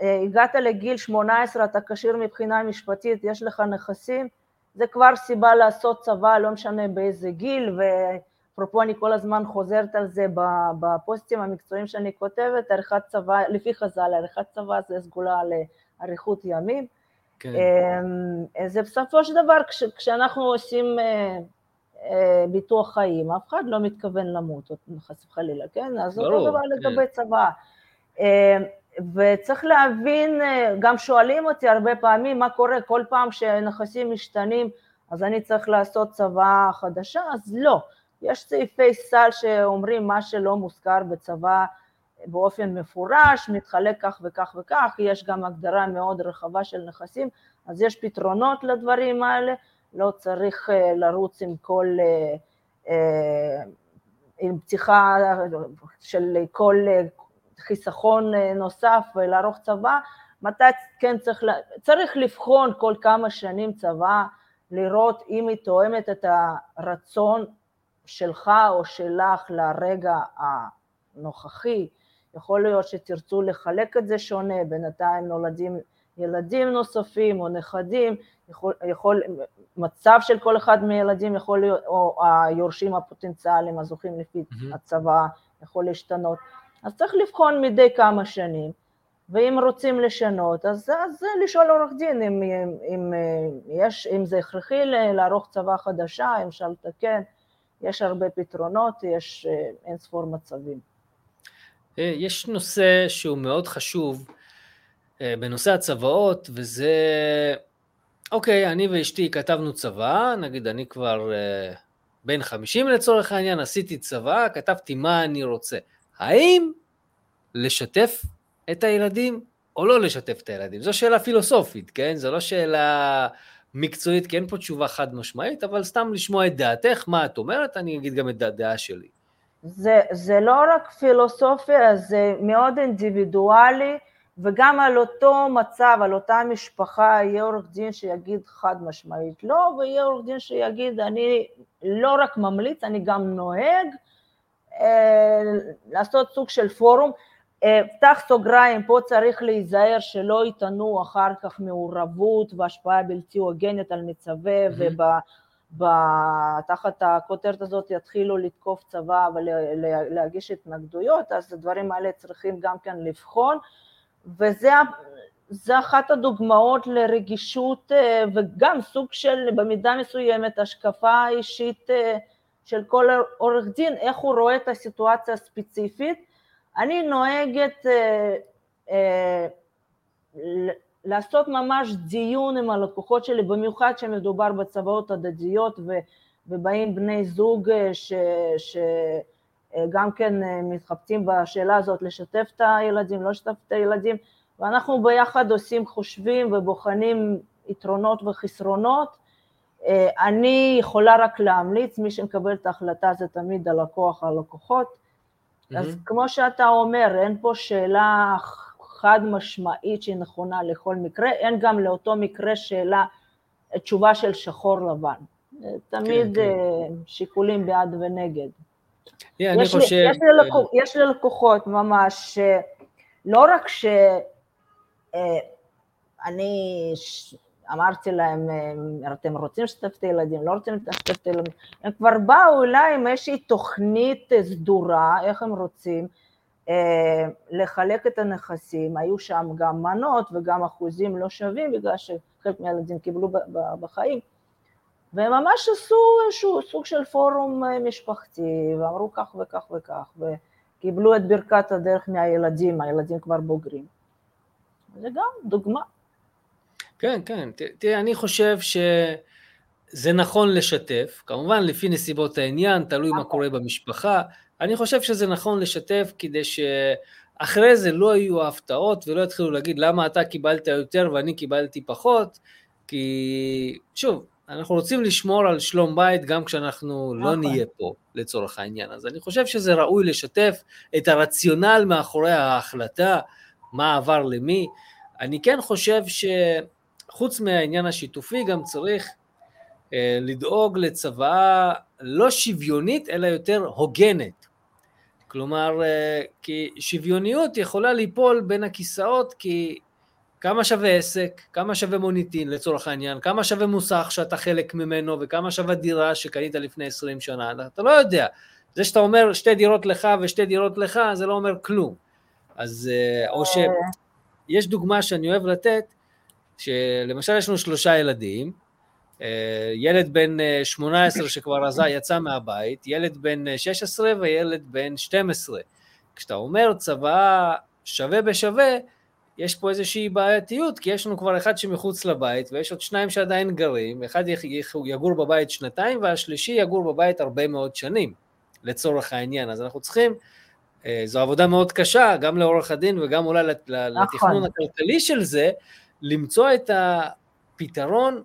אה, הגעת לגיל 18, אתה כשיר מבחינה משפטית, יש לך נכסים, זה כבר סיבה לעשות צבא, לא משנה באיזה גיל, ואפרופו אני כל הזמן חוזרת על זה בפוסטים המקצועיים שאני כותבת, עריכת צבא, לפי חז"ל, עריכת צבא זה סגולה לאריכות ימים. כן. אמ, זה בסופו של דבר, כש, כשאנחנו עושים אה, אה, ביטוח חיים, אף אחד לא מתכוון למות, חס וחלילה, כן? אז אותו דבר כן. לגבי צבא. אמ, וצריך להבין, אה, גם שואלים אותי הרבה פעמים מה קורה כל פעם שנכסים משתנים, אז אני צריך לעשות צבא חדשה? אז לא. יש סעיפי סל שאומרים מה שלא מוזכר בצבא באופן מפורש, מתחלק כך וכך וכך, יש גם הגדרה מאוד רחבה של נכסים, אז יש פתרונות לדברים האלה, לא צריך אה, לרוץ עם כל, אה, עם פתיחה של כל חיסכון אה, נוסף ולערוך צבא, מתי כן צריך, צריך לבחון כל כמה שנים צבא, לראות אם היא תואמת את הרצון שלך או שלך לרגע הנוכחי, יכול להיות שתרצו לחלק את זה שונה, בינתיים נולדים ילדים נוספים או נכדים, יכול, יכול, מצב של כל אחד מהילדים יכול להיות, או היורשים הפוטנציאליים הזוכים לפי mm-hmm. הצבא יכול להשתנות. אז צריך לבחון מדי כמה שנים, ואם רוצים לשנות, אז, אז לשאול עורך דין אם, אם, אם, יש, אם זה הכרחי לערוך צבא חדשה, אם אפשר לתקן, יש הרבה פתרונות, יש אה, אין ספור מצבים. אה, יש נושא שהוא מאוד חשוב אה, בנושא הצוואות, וזה, אוקיי, אני ואשתי כתבנו צבא, נגיד אני כבר בן 50 לצורך העניין, עשיתי צבא, כתבתי מה אני רוצה. האם לשתף את הילדים או לא לשתף את הילדים? זו שאלה פילוסופית, כן? זו לא שאלה מקצועית, כי אין פה תשובה חד משמעית, אבל סתם לשמוע את דעתך, מה את אומרת, אני אגיד גם את הדעה שלי. זה, זה לא רק פילוסופיה, זה מאוד אינדיבידואלי, וגם על אותו מצב, על אותה משפחה, יהיה עורך דין שיגיד חד משמעית לא, ויהיה עורך דין שיגיד, אני לא רק ממליץ, אני גם נוהג, אה, לעשות סוג של פורום. אה, פתח סוגריים, פה צריך להיזהר שלא יטענו אחר כך מעורבות והשפעה בלתי הוגנת על מצווה. ותחת הכותרת הזאת יתחילו לתקוף צבא ולהגיש התנגדויות, אז הדברים האלה צריכים גם כן לבחון וזה אחת הדוגמאות לרגישות אה, וגם סוג של במידה מסוימת השקפה אישית של כל עורך דין, איך הוא רואה את הסיטואציה הספציפית. אני נוהגת אה, אה, לעשות ממש דיון עם הלקוחות שלי, במיוחד כשמדובר בצוואות הדדיות ו, ובאים בני זוג אה, שגם אה, כן אה, מתחבטים בשאלה הזאת, לשתף את הילדים, לא לשתף את הילדים, ואנחנו ביחד עושים חושבים ובוחנים יתרונות וחסרונות, אני יכולה רק להמליץ, מי שמקבל את ההחלטה זה תמיד הלקוח, הלקוחות. אז כמו שאתה אומר, אין פה שאלה חד משמעית שהיא נכונה לכל מקרה, אין גם לאותו מקרה שאלה, תשובה של שחור לבן. תמיד כן, כן. שיקולים בעד ונגד. Yeah, אני יש, חושב... לי, יש, לי לקוח, יש לי לקוחות ממש, לא רק שאני אמרתי להם, אתם רוצים לשתף את הילדים, לא רוצים לשתף את הילדים, הם כבר באו אליי עם איזושהי תוכנית סדורה, איך הם רוצים אה, לחלק את הנכסים, היו שם גם מנות וגם אחוזים לא שווים, בגלל שחלק מהילדים קיבלו בחיים, והם ממש עשו איזשהו סוג של פורום אה, משפחתי, ואמרו כך וכך וכך, וקיבלו את ברכת הדרך מהילדים, הילדים כבר בוגרים. זה גם דוגמה. כן, כן. תראה, אני חושב שזה נכון לשתף, כמובן לפי נסיבות העניין, תלוי מה נכון. קורה במשפחה. אני חושב שזה נכון לשתף כדי שאחרי זה לא יהיו הפתעות ולא יתחילו להגיד למה אתה קיבלת יותר ואני קיבלתי פחות, כי שוב, אנחנו רוצים לשמור על שלום בית גם כשאנחנו לא נכון. נהיה פה לצורך העניין. אז אני חושב שזה ראוי לשתף את הרציונל מאחורי ההחלטה, מה עבר למי. אני כן חושב שחוץ מהעניין השיתופי גם צריך אה, לדאוג לצוואה לא שוויונית אלא יותר הוגנת. כלומר, אה, כי שוויוניות יכולה ליפול בין הכיסאות כי כמה שווה עסק, כמה שווה מוניטין לצורך העניין, כמה שווה מוסך שאתה חלק ממנו וכמה שווה דירה שקנית לפני 20 שנה, אתה לא יודע. זה שאתה אומר שתי דירות לך ושתי דירות לך, זה לא אומר כלום. אז אה, או שיש דוגמה שאני אוהב לתת, שלמשל יש לנו שלושה ילדים, אה, ילד בן 18 אה, שכבר עזה, יצא מהבית, ילד בן 16 וילד בן 12. כשאתה אומר צבא שווה בשווה, יש פה איזושהי בעייתיות, כי יש לנו כבר אחד שמחוץ לבית, ויש עוד שניים שעדיין גרים, אחד יגור בבית שנתיים, והשלישי יגור בבית הרבה מאוד שנים, לצורך העניין. אז אנחנו צריכים, אה, זו עבודה מאוד קשה, גם לעורך הדין וגם אולי נכון. לתכנון הכלכלי של זה, למצוא את הפתרון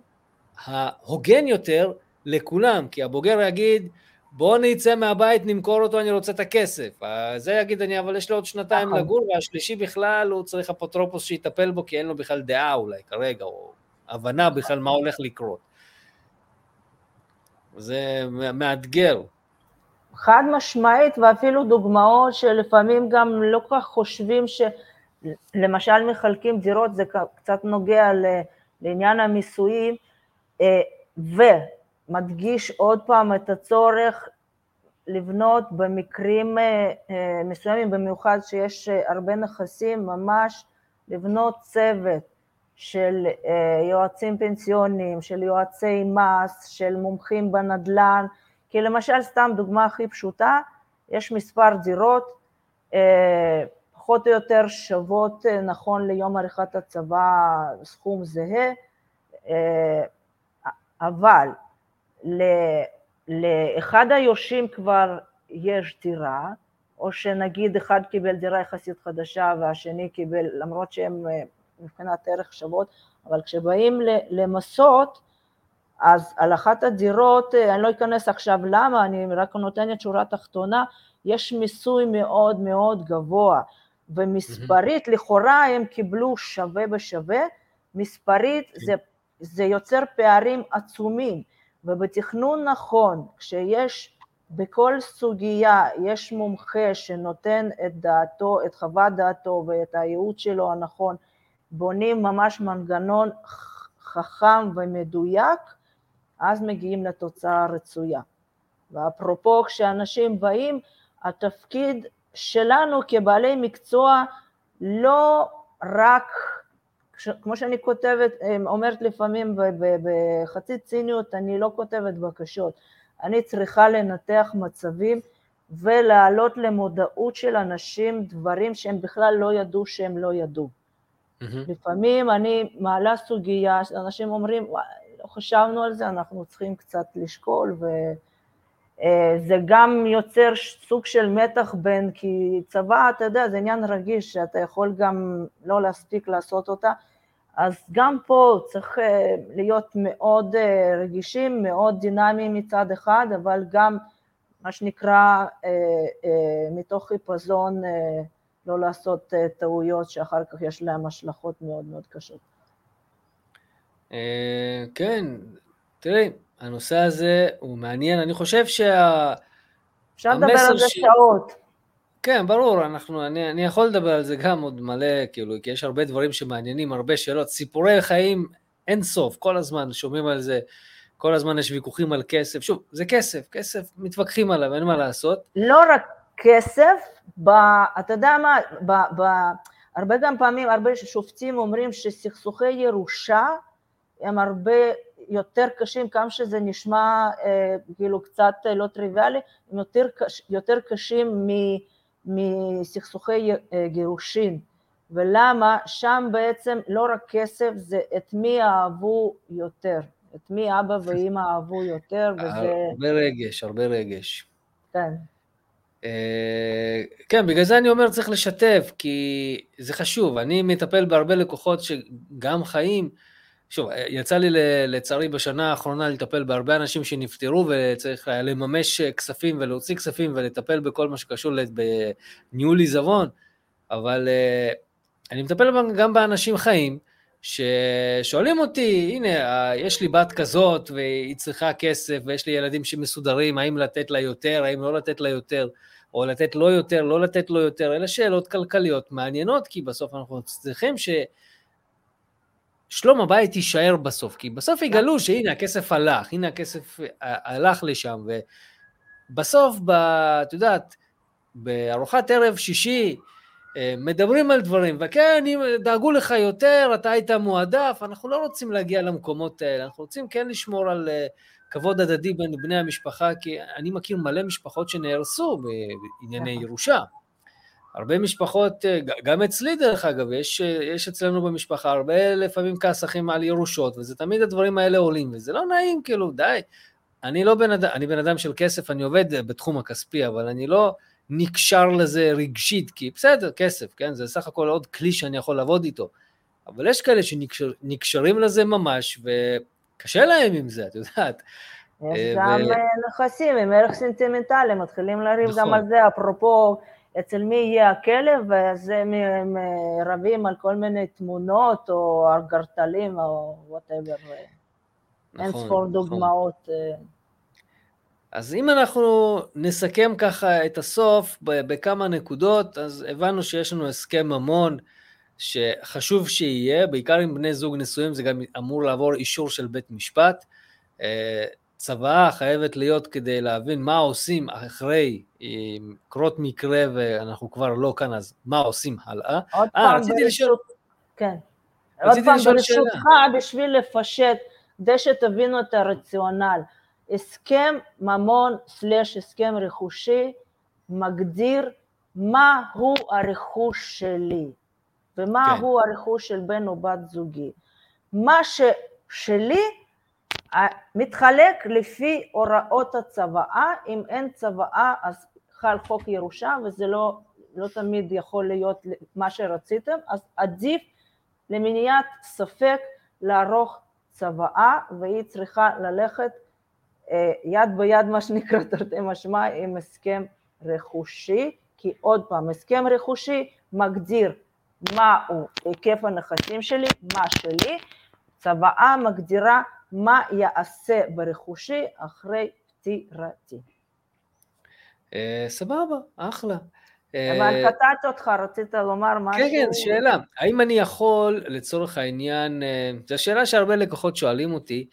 ההוגן יותר לכולם, כי הבוגר יגיד, בוא נצא מהבית, נמכור אותו, אני רוצה את הכסף. זה יגיד, אני, אבל יש לו עוד שנתיים נכון. לגור, והשלישי בכלל, הוא צריך אפוטרופוס שיטפל בו, כי אין לו בכלל דעה אולי כרגע, או הבנה בכלל מה הולך לקרות. זה מאתגר. חד משמעית, ואפילו דוגמאות שלפעמים גם לא כל כך חושבים שלמשל מחלקים דירות, זה קצת נוגע לעניין המיסויים, אה, ומדגיש עוד פעם את הצורך לבנות במקרים אה, אה, מסוימים, במיוחד שיש הרבה נכסים, ממש לבנות צוות של יועצים פנסיוניים, של יועצי מס, של מומחים בנדל"ן, כי למשל, סתם דוגמה הכי פשוטה, יש מספר דירות, פחות או יותר שוות נכון ליום עריכת הצבא סכום זהה, אבל לאחד היורשים כבר יש דירה, או שנגיד אחד קיבל דירה יחסית חדשה והשני קיבל, למרות שהם אה, מבחינת ערך שוות, אבל כשבאים למסות, אז על אחת הדירות, אה, אני לא אכנס עכשיו למה, אני רק נותנת שורה תחתונה, יש מיסוי מאוד מאוד גבוה, ומספרית, mm-hmm. לכאורה הם קיבלו שווה בשווה, מספרית זה זה יוצר פערים עצומים, ובתכנון נכון, כשיש בכל סוגיה, יש מומחה שנותן את דעתו, את חוות דעתו ואת הייעוץ שלו הנכון, בונים ממש מנגנון חכם ומדויק, אז מגיעים לתוצאה הרצויה. ואפרופו, כשאנשים באים, התפקיד שלנו כבעלי מקצוע לא רק כמו שאני כותבת, אומרת לפעמים בחצי ציניות, אני לא כותבת בקשות, אני צריכה לנתח מצבים ולהעלות למודעות של אנשים דברים שהם בכלל לא ידעו שהם לא ידעו. Mm-hmm. לפעמים אני מעלה סוגיה, אנשים אומרים, לא חשבנו על זה, אנחנו צריכים קצת לשקול, וזה גם יוצר סוג של מתח בין, כי צבא, אתה יודע, זה עניין רגיש, שאתה יכול גם לא להספיק לעשות אותה, אז גם פה צריך אה, להיות מאוד אה, רגישים, מאוד דינמיים מצד אחד, אבל גם מה שנקרא אה, מתוך חיפזון לא לעשות טעויות שאחר כך יש להם השלכות מאוד מאוד קשות. כן, תראי, הנושא הזה הוא מעניין, אני חושב שה... אפשר לדבר על זה שעות. כן, ברור, אנחנו, אני, אני יכול לדבר על זה גם עוד מלא, כאילו, כי יש הרבה דברים שמעניינים, הרבה שאלות. סיפורי חיים אין סוף, כל הזמן שומעים על זה, כל הזמן יש ויכוחים על כסף. שוב, זה כסף, כסף, מתווכחים עליו, אין מה לעשות. לא רק כסף, ב, אתה יודע מה, ב, ב, הרבה גם פעמים, הרבה שופטים אומרים שסכסוכי ירושה הם הרבה יותר קשים, כמה שזה נשמע אה, כאילו קצת אה, לא טריוויאלי, הם יותר, קש, יותר קשים מסכסוכי אה, גירושין. ולמה? שם בעצם לא רק כסף, זה את מי אהבו יותר, את מי אבא ואימא אהבו יותר, וזה... הרבה רגש, הרבה רגש. כן. כן, בגלל זה אני אומר צריך לשתף, כי זה חשוב. אני מטפל בהרבה לקוחות שגם חיים, שוב, יצא לי לצערי בשנה האחרונה לטפל בהרבה אנשים שנפטרו וצריך לממש כספים ולהוציא כספים ולטפל בכל מה שקשור בניהול עיזבון, אבל אה, אני מטפל גם באנשים חיים, ששואלים אותי, הנה, יש לי בת כזאת והיא צריכה כסף ויש לי ילדים שמסודרים, האם לתת לה יותר, האם לא לתת לה יותר, או לתת לו יותר, לא לתת לו יותר, אלה שאלות כלכליות מעניינות, כי בסוף אנחנו צריכים ש... שלום הבית יישאר בסוף, כי בסוף יגלו שהנה הכסף הלך, הנה הכסף הלך לשם, ובסוף, ב, את יודעת, בארוחת ערב שישי, אה, מדברים על דברים, וכן, אם דאגו לך יותר, אתה היית מועדף, אנחנו לא רוצים להגיע למקומות האלה, אנחנו רוצים כן לשמור על אה, כבוד הדדי בין בני המשפחה, כי אני מכיר מלא משפחות שנהרסו בענייני נכון. ירושה. הרבה משפחות, אה, גם אצלי דרך אגב, יש, יש אצלנו במשפחה הרבה לפעמים כסחים על ירושות, וזה תמיד הדברים האלה עולים, וזה לא נעים, כאילו, די. אני לא בן אדם, אני בן אדם של כסף, אני עובד בתחום הכספי, אבל אני לא נקשר לזה רגשית, כי בסדר, כסף, כן? זה סך הכל עוד כלי שאני יכול לעבוד איתו. אבל יש כאלה שנקשרים לזה ממש, וקשה להם עם זה, את יודעת. יש אה, גם. אה, נכסים עם ערך סנטימנטלי, מתחילים לריב נכון. גם על זה, אפרופו אצל מי יהיה הכלב, אז הם רבים על כל מיני תמונות או ארגרטלים או whatever, נכון, אין ספור נכון. דוגמאות. אה. אז אם אנחנו נסכם ככה את הסוף בכמה נקודות, אז הבנו שיש לנו הסכם ממון שחשוב שיהיה, בעיקר עם בני זוג נשואים זה גם אמור לעבור אישור של בית משפט. אה, צוואה חייבת להיות כדי להבין מה עושים אחרי קרות מקרה ואנחנו כבר לא כאן, אז מה עושים הלאה. אה, פעם, רציתי לשאול... כן. עוד פעם, ברשותך, בשביל לפשט, כדי שתבינו את הרציונל. הסכם ממון סלש הסכם רכושי מגדיר מהו הרכוש שלי ומה כן. הוא הרכוש של בן או בת זוגי. מה ששלי מתחלק לפי הוראות הצוואה, אם אין צוואה אז חל חוק ירושה וזה לא, לא תמיד יכול להיות מה שרציתם, אז עדיף למניעת ספק לערוך צוואה והיא צריכה ללכת אה, יד ביד מה שנקרא תרתי משמע עם הסכם רכושי, כי עוד פעם, הסכם רכושי מגדיר מהו היקף הנכסים שלי, מה שלי, צוואה מגדירה מה יעשה ברכושי אחרי פטירתי. אה, סבבה, אחלה. אבל אה, קטעתי אותך, רצית לומר משהו? כן, כן, שאלה. האם אני יכול, לצורך העניין, זו שאלה שהרבה לקוחות שואלים אותי,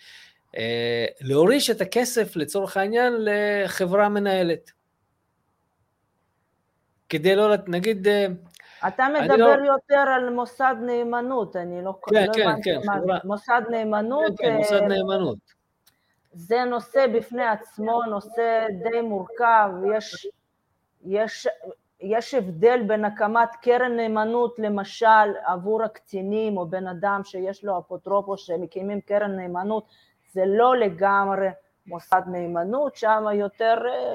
להוריש את הכסף, לצורך העניין, לחברה מנהלת. כדי לא, נגיד, אתה מדבר לא... יותר על מוסד נאמנות, אני לא... כן, לא כן, כן. חברה... מוסד נאמנות... כן, כן, מוסד נאמנות. זה נושא בפני עצמו, נושא די מורכב, יש, יש, יש הבדל בין הקמת קרן נאמנות למשל עבור הקצינים או בן אדם שיש לו אפוטרופוס שמקימים קרן נאמנות, זה לא לגמרי מוסד נאמנות, שם יותר אה,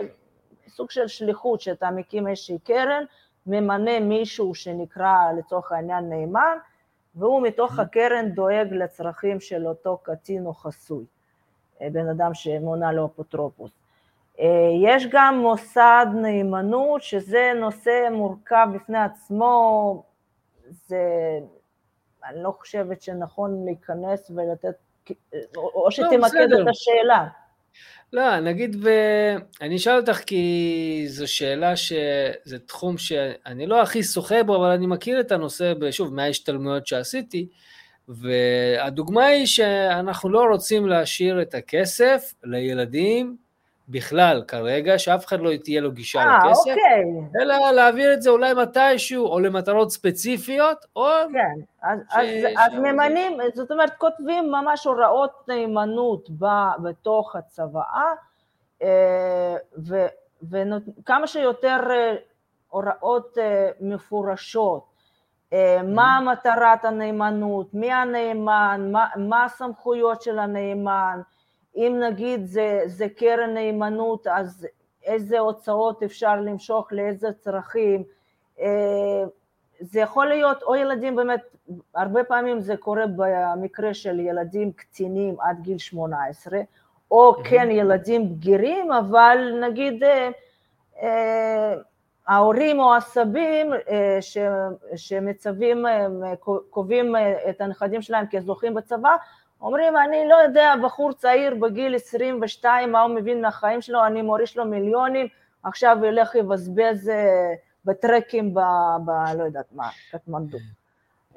סוג של שליחות שאתה מקים איזושהי קרן ממנה מישהו שנקרא לצורך העניין נאמן, והוא מתוך mm-hmm. הקרן דואג לצרכים של אותו קטין או חסוי, אה, בן אדם שמונה לו אפוטרופוס. אה, יש גם מוסד נאמנות, שזה נושא מורכב בפני עצמו, זה, אני לא חושבת שנכון להיכנס ולתת, או לא, שתמקד את השאלה. לא, נגיד, ו... אני אשאל אותך כי זו שאלה ש... זה תחום שאני לא הכי שוחה בו, אבל אני מכיר את הנושא, שוב, מההשתלמויות שעשיתי. והדוגמה היא שאנחנו לא רוצים להשאיר את הכסף לילדים בכלל כרגע, שאף אחד לא תהיה לו גישה 아, אה, לכסף, אוקיי. אלא להעביר את זה אולי מתישהו, או למטרות ספציפיות, או... כן, אז, ש... אז, ש... אז ממנים, זאת אומרת, כותבים ממש הוראות נאמנות בתוך הצוואה, אה, וכמה שיותר אה, הוראות מפורשות, מה מטרת הנאמנות, מי הנאמן, מה, מה הסמכויות של הנאמן, אם נגיד זה, זה קרן נאמנות, אז איזה הוצאות אפשר למשוך לאיזה צרכים, אה, זה יכול להיות, או ילדים באמת, הרבה פעמים זה קורה במקרה של ילדים קטינים עד גיל 18, או כן ילדים בגירים, אבל נגיד אה, אה, ההורים או הסבים שמצווים, קובעים את הנכדים שלהם כזוכים בצבא, אומרים, אני לא יודע, בחור צעיר בגיל 22, מה הוא מבין מהחיים שלו, אני מוריש לו מיליונים, עכשיו ילך יבזבז אה, בטרקים ב... ב לא יודעת מה, קטמנדו.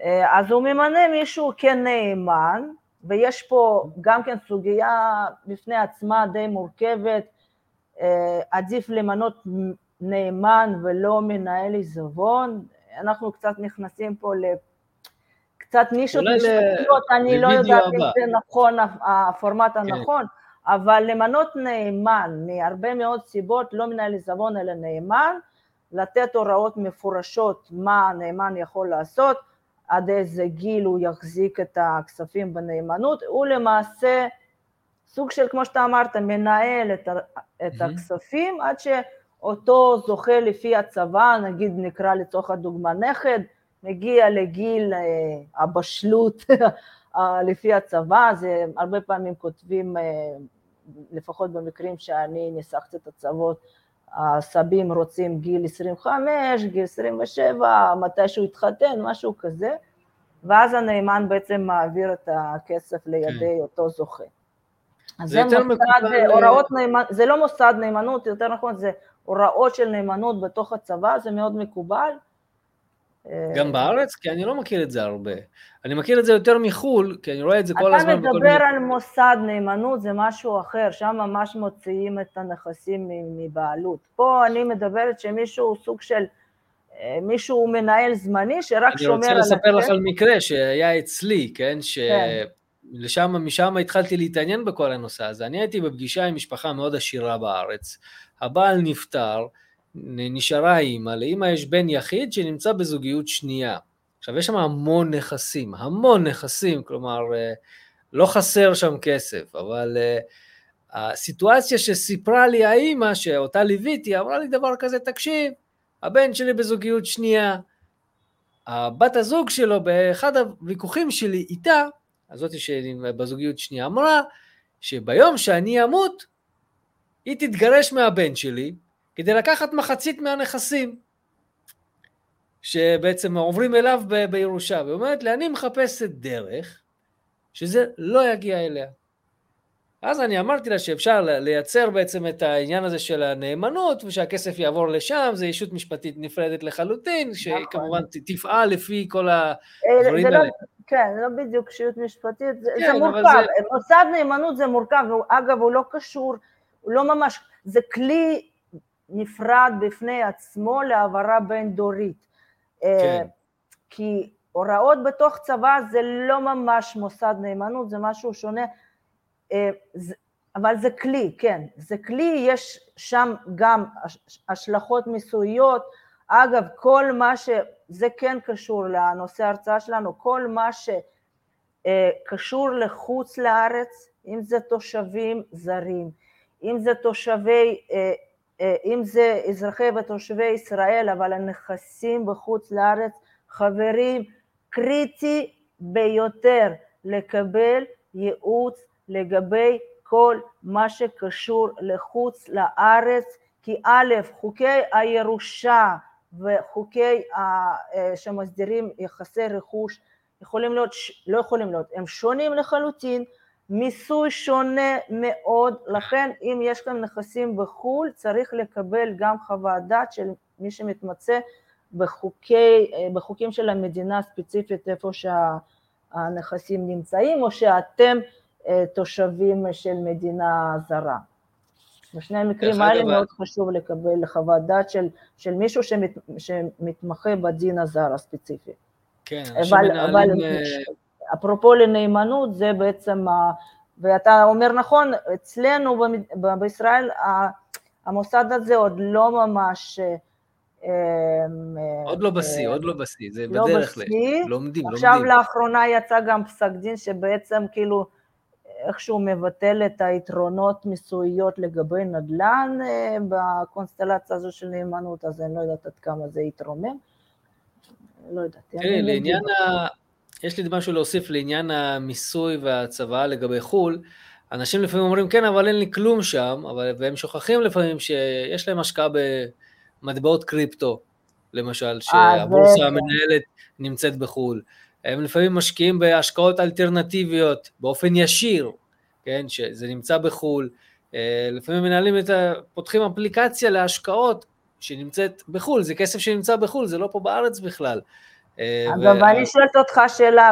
אה, אז הוא ממנה מישהו כנאמן, ויש פה גם כן סוגיה בפני עצמה די מורכבת, אה, עדיף למנות נאמן ולא מנהל עיזבון, אנחנו קצת נכנסים פה קצת נישות משפטיות, אני לא יודעת אם זה נכון, הפורמט כן. הנכון, אבל למנות נאמן מהרבה מאוד סיבות, לא מנהל עיזבון אלא נאמן, לתת הוראות מפורשות מה הנאמן יכול לעשות, עד איזה גיל הוא יחזיק את הכספים בנאמנות, הוא למעשה סוג של, כמו שאתה אמרת, מנהל את, את הכספים עד שאותו זוכה לפי הצבא, נגיד נקרא לצורך הדוגמה נכד, מגיע לגיל אה, הבשלות לפי הצבא, זה הרבה פעמים כותבים, אה, לפחות במקרים שאני ניסחתי את הצוות, הסבים רוצים גיל 25, גיל 27, מתי שהוא יתחתן, משהו כזה, ואז הנאמן בעצם מעביר את הכסף לידי כן. אותו זוכה. זה, זה מוסד, הוראות נאמנות, זה לא מוסד נאמנות, יותר נכון, זה הוראות של נאמנות בתוך הצבא, זה מאוד מקובל, גם אה, בארץ? כי אני לא מכיר את זה הרבה. אני מכיר את זה יותר מחו"ל, כי אני רואה את זה כל הזמן. אתה מדבר על מוסד נאמנות, זה משהו אחר, שם ממש מוציאים את הנכסים מבעלות. פה אני מדברת שמישהו סוג של, אה, מישהו מנהל זמני שרק שומר על... אני רוצה לספר לך על מקרה שהיה אצלי, כן? שלשם, כן. משם התחלתי להתעניין בכל הנושא הזה. אני הייתי בפגישה עם משפחה מאוד עשירה בארץ. הבעל נפטר, נשארה אימא, לאימא יש בן יחיד שנמצא בזוגיות שנייה. עכשיו יש שם המון נכסים, המון נכסים, כלומר אה, לא חסר שם כסף, אבל אה, הסיטואציה שסיפרה לי האימא, שאותה ליוויתי, אמרה לי דבר כזה, תקשיב, הבן שלי בזוגיות שנייה, הבת הזוג שלו באחד הוויכוחים שלי איתה, הזאתי שבזוגיות שנייה, אמרה שביום שאני אמות, היא תתגרש מהבן שלי, כדי לקחת מחצית מהנכסים שבעצם עוברים אליו ב- בירושה, והיא אומרת לי, אני מחפשת דרך שזה לא יגיע אליה. אז אני אמרתי לה שאפשר לייצר בעצם את העניין הזה של הנאמנות, ושהכסף יעבור לשם, זו ישות משפטית נפרדת לחלוטין, נכון. שכמובן תפעל לפי כל הדברים לא- האלה. לא, כן, זה לא בדיוק ישות משפטית, כן, זה מורכב, זה... מוסד נאמנות זה מורכב, אגב הוא לא קשור, הוא לא ממש, זה כלי נפרד בפני עצמו להעברה בין דורית. אה, כן. כי הוראות בתוך צבא זה לא ממש מוסד נאמנות, זה משהו שונה, אה, אבל זה כלי, כן, זה כלי, יש שם גם השלכות מיסויות, אגב, כל מה ש... זה כן קשור לנושא ההרצאה שלנו, כל מה שקשור לחוץ לארץ, אם זה תושבים זרים, אם זה תושבי אה, אם זה אזרחי ותושבי ישראל, אבל הנכסים בחוץ לארץ, חברים, קריטי ביותר לקבל ייעוץ לגבי כל מה שקשור לחוץ לארץ, כי א', חוקי הירושה וחוקי אה, שמסדירים יחסי רכוש יכולים להיות, לא יכולים להיות, הם שונים לחלוטין, מיסוי שונה מאוד, לכן אם יש לכם נכסים בחו"ל צריך לקבל גם חוות דעת של מי שמתמצא בחוקי, בחוקים של המדינה הספציפית איפה הנכסים נמצאים, או שאתם תושבים של מדינה זרה. בשני המקרים האלה מאוד חשוב לקבל חוות דעת של, של מישהו שמת, שמתמחה בדין הזר הספציפי. כן, אנשים מנהלים... אבל אפרופו לנאמנות, זה בעצם, ואתה אומר נכון, אצלנו בישראל המוסד הזה עוד לא ממש... אה, עוד לא בשיא, עוד לא בשיא, זה לא בדרך כלל. לומדים, לומדים. עכשיו לאחרונה יצא גם פסק דין שבעצם כאילו איכשהו מבטל את היתרונות מיסויות לגבי נדל"ן אה, בקונסטלציה הזו של נאמנות, אז אני לא יודעת עד כמה זה יתרומם. לא יודעת. תראי, לעניין ה... יש לי משהו להוסיף לעניין המיסוי והצוואה לגבי חו"ל. אנשים לפעמים אומרים, כן, אבל אין לי כלום שם, אבל, והם שוכחים לפעמים שיש להם השקעה במטבעות קריפטו, למשל, אה, שהבורסה המנהלת נמצאת בחו"ל. הם לפעמים משקיעים בהשקעות אלטרנטיביות באופן ישיר, כן, שזה נמצא בחו"ל. אה, לפעמים מנהלים את ה... פותחים אפליקציה להשקעות שנמצאת בחו"ל, זה כסף שנמצא בחו"ל, זה לא פה בארץ בכלל. אה, אגב, ו... אני שואלת אותך שאלה,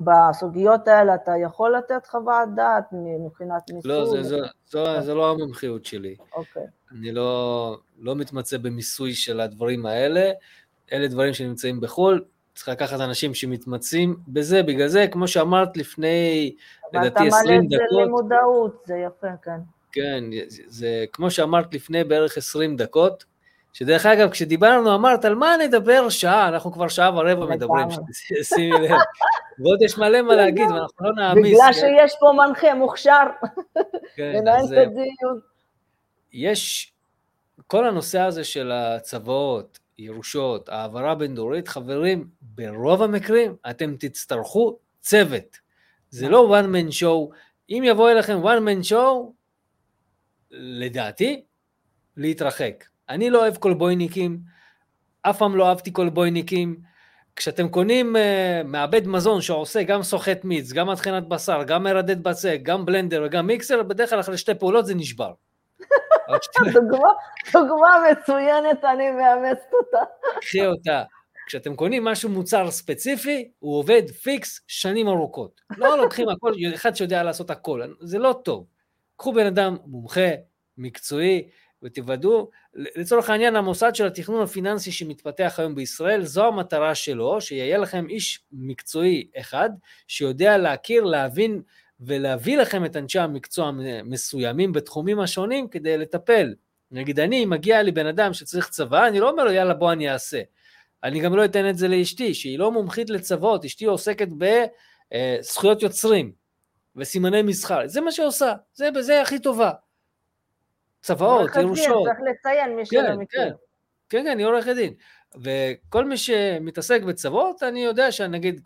בסוגיות האלה אתה יכול לתת חוות דעת מבחינת מיסוי? לא, זה, זה, זה, זה לא המומחיות שלי. אוקיי. אני לא, לא מתמצא במיסוי של הדברים האלה, אלה דברים שנמצאים בחו"ל, צריך לקחת אנשים שמתמצאים בזה, בגלל זה, כמו שאמרת לפני, לדעתי 20 דקות. אבל אתה מעלה את זה למודעות, זה יפה, כן. כן, זה, זה כמו שאמרת לפני בערך 20 דקות, שדרך אגב, כשדיברנו, אמרת, על מה נדבר שעה? אנחנו כבר שעה ורבע מדברים, שימי לב. ועוד יש מלא מה להגיד, ואנחנו לא נעמיס. בגלל כן? שיש פה מנחה מוכשר, כן, לנהל את הדיון. יש, כל הנושא הזה של הצוואות, ירושות, העברה בין דורית, חברים, ברוב המקרים אתם תצטרכו צוות. זה לא one man show. אם יבוא אליכם one man show, לדעתי, להתרחק. אני לא אוהב קולבויניקים, אף פעם לא אהבתי קולבויניקים. כשאתם קונים uh, מעבד מזון שעושה גם סוחט מיץ, גם מטחנת בשר, גם מרדד בצק, גם בלנדר וגם מיקסר, בדרך כלל אחרי שתי פעולות זה נשבר. דוגמה, דוגמה מצוינת, אני מאמצת אותה. קחי אותה. כשאתם קונים משהו מוצר ספציפי, הוא עובד פיקס שנים ארוכות. לא לוקחים הכל, אחד שיודע לעשות הכל, זה לא טוב. קחו בן אדם מומחה, מקצועי, ותוודאו, לצורך העניין המוסד של התכנון הפיננסי שמתפתח היום בישראל, זו המטרה שלו, שיהיה לכם איש מקצועי אחד, שיודע להכיר, להבין ולהביא לכם את אנשי המקצוע מסוימים בתחומים השונים כדי לטפל. נגיד אני, מגיע לי בן אדם שצריך צבא, אני לא אומר לו יאללה בוא אני אעשה. אני גם לא אתן את זה לאשתי, שהיא לא מומחית לצוות, אשתי עוסקת בזכויות יוצרים וסימני מסחר, זה מה שהיא עושה, זה בזה הכי טובה. צוואות, ירושות. צריך לציין מי שלא מכיר. כן, כן, כן, היא עורכת דין. וכל מי שמתעסק בצוואות, אני יודע שנגיד,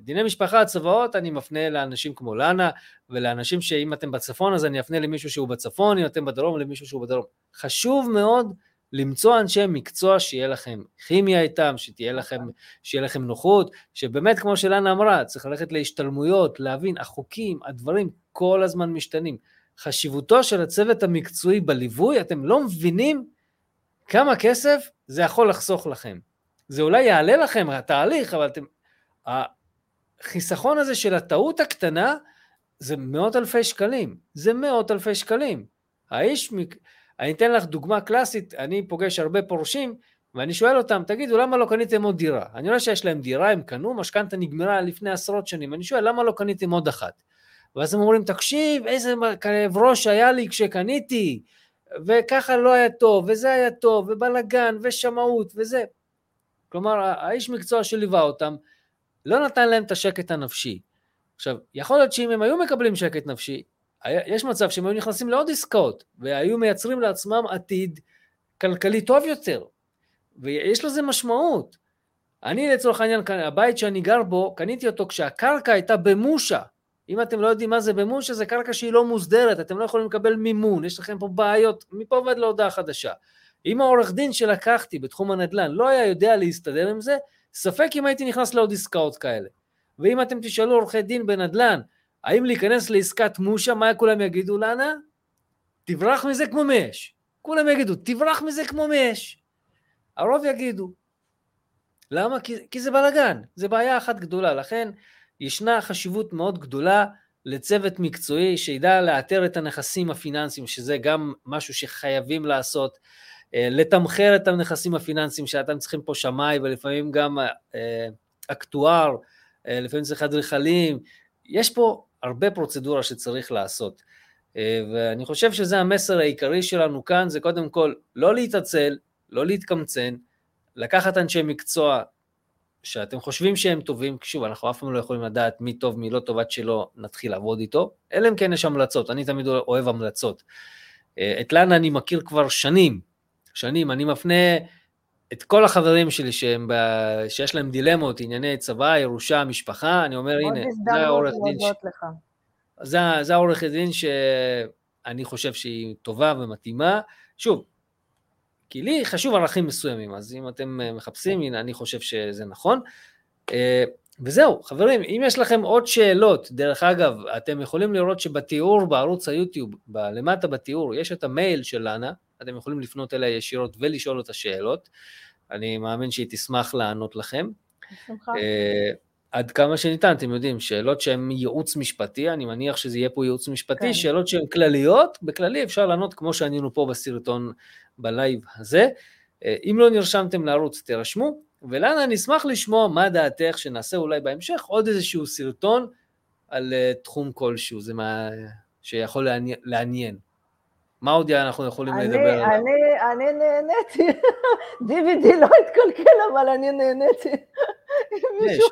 דיני משפחה, צוואות, אני מפנה לאנשים כמו לנה, ולאנשים שאם אתם בצפון, אז אני אפנה למישהו שהוא בצפון, אם אתם בדרום, למישהו שהוא בדרום. חשוב מאוד למצוא אנשי מקצוע שיהיה לכם כימיה איתם, שתהיה לכם, שיהיה לכם נוחות, שבאמת, כמו שלנה אמרה, צריך ללכת להשתלמויות, להבין, החוקים, הדברים כל הזמן משתנים. חשיבותו של הצוות המקצועי בליווי, אתם לא מבינים כמה כסף זה יכול לחסוך לכם. זה אולי יעלה לכם התהליך, אבל אתם... החיסכון הזה של הטעות הקטנה זה מאות אלפי שקלים. זה מאות אלפי שקלים. האיש, אני אתן לך דוגמה קלאסית, אני פוגש הרבה פורשים, ואני שואל אותם, תגידו, למה לא קניתם עוד דירה? אני רואה שיש להם דירה, הם קנו, משכנתה נגמרה לפני עשרות שנים, אני שואל, למה לא קניתם עוד אחת? ואז הם אומרים, תקשיב, איזה כאב ראש היה לי כשקניתי, וככה לא היה טוב, וזה היה טוב, ובלאגן, ושמאות, וזה. כלומר, האיש מקצוע שליווה אותם, לא נתן להם את השקט הנפשי. עכשיו, יכול להיות שאם הם היו מקבלים שקט נפשי, יש מצב שהם היו נכנסים לעוד עסקאות, והיו מייצרים לעצמם עתיד כלכלי טוב יותר, ויש לזה משמעות. אני לצורך העניין, הבית שאני גר בו, קניתי אותו כשהקרקע הייתה במושה, אם אתם לא יודעים מה זה במושה, זה קרקע שהיא לא מוסדרת, אתם לא יכולים לקבל מימון, יש לכם פה בעיות, מפה ועד להודעה חדשה. אם העורך דין שלקחתי בתחום הנדל"ן לא היה יודע להסתדר עם זה, ספק אם הייתי נכנס לעוד עסקאות כאלה. ואם אתם תשאלו עורכי דין בנדל"ן, האם להיכנס לעסקת מושה, מה כולם יגידו לנה? תברח מזה כמו מאש. כולם יגידו, תברח מזה כמו מאש. הרוב יגידו. למה? כי, כי זה בלאגן, זה בעיה אחת גדולה, לכן ישנה חשיבות מאוד גדולה לצוות מקצועי שידע לאתר את הנכסים הפיננסיים, שזה גם משהו שחייבים לעשות, אה, לתמחר את הנכסים הפיננסיים שאתם צריכים פה שמאי ולפעמים גם אה, אקטואר, אה, לפעמים צריך אדריכלים, יש פה הרבה פרוצדורה שצריך לעשות. ואני חושב שזה המסר העיקרי שלנו כאן, זה קודם כל לא להתעצל, לא להתקמצן, לקחת אנשי מקצוע שאתם חושבים שהם טובים, שוב, אנחנו אף פעם לא יכולים לדעת מי טוב, מי לא טוב, עד שלא נתחיל לעבוד איתו, אלא אם כן יש המלצות, אני תמיד אוהב המלצות. אה, את לנה אני מכיר כבר שנים, שנים, אני מפנה את כל החברים שלי שהם ב... שיש להם דילמות, ענייני צבא, ירושה, משפחה, אני אומר, הנה, זה העורך דין. ש... זה, זה העורך דין שאני חושב שהיא טובה ומתאימה. שוב, כי לי חשוב ערכים מסוימים, אז אם אתם אה, מחפשים, הנה, אני חושב שזה נכון. אה, וזהו, חברים, אם יש לכם עוד שאלות, דרך אגב, אתם יכולים לראות שבתיאור בערוץ היוטיוב, למטה בתיאור, יש את המייל של לאנה, אתם יכולים לפנות אליה ישירות ולשאול אותה שאלות. אני מאמין שהיא תשמח לענות לכם. בשמחה. עד כמה שניתן, אתם יודעים, שאלות שהן ייעוץ משפטי, אני מניח שזה יהיה פה ייעוץ משפטי, כן. שאלות שהן כלליות, בכללי אפשר לענות כמו שענינו פה בסרטון בלייב הזה. אה, אם לא נרשמתם לערוץ, תירשמו, ולנה נשמח לשמוע מה דעתך שנעשה אולי בהמשך עוד איזשהו סרטון על אה, תחום כלשהו, זה מה שיכול לעניין. מה עוד אנחנו יכולים אני, לדבר עליו? אני, אני נהניתי, DVD לא התקלקל, אבל אני נהניתי. אם מישהו,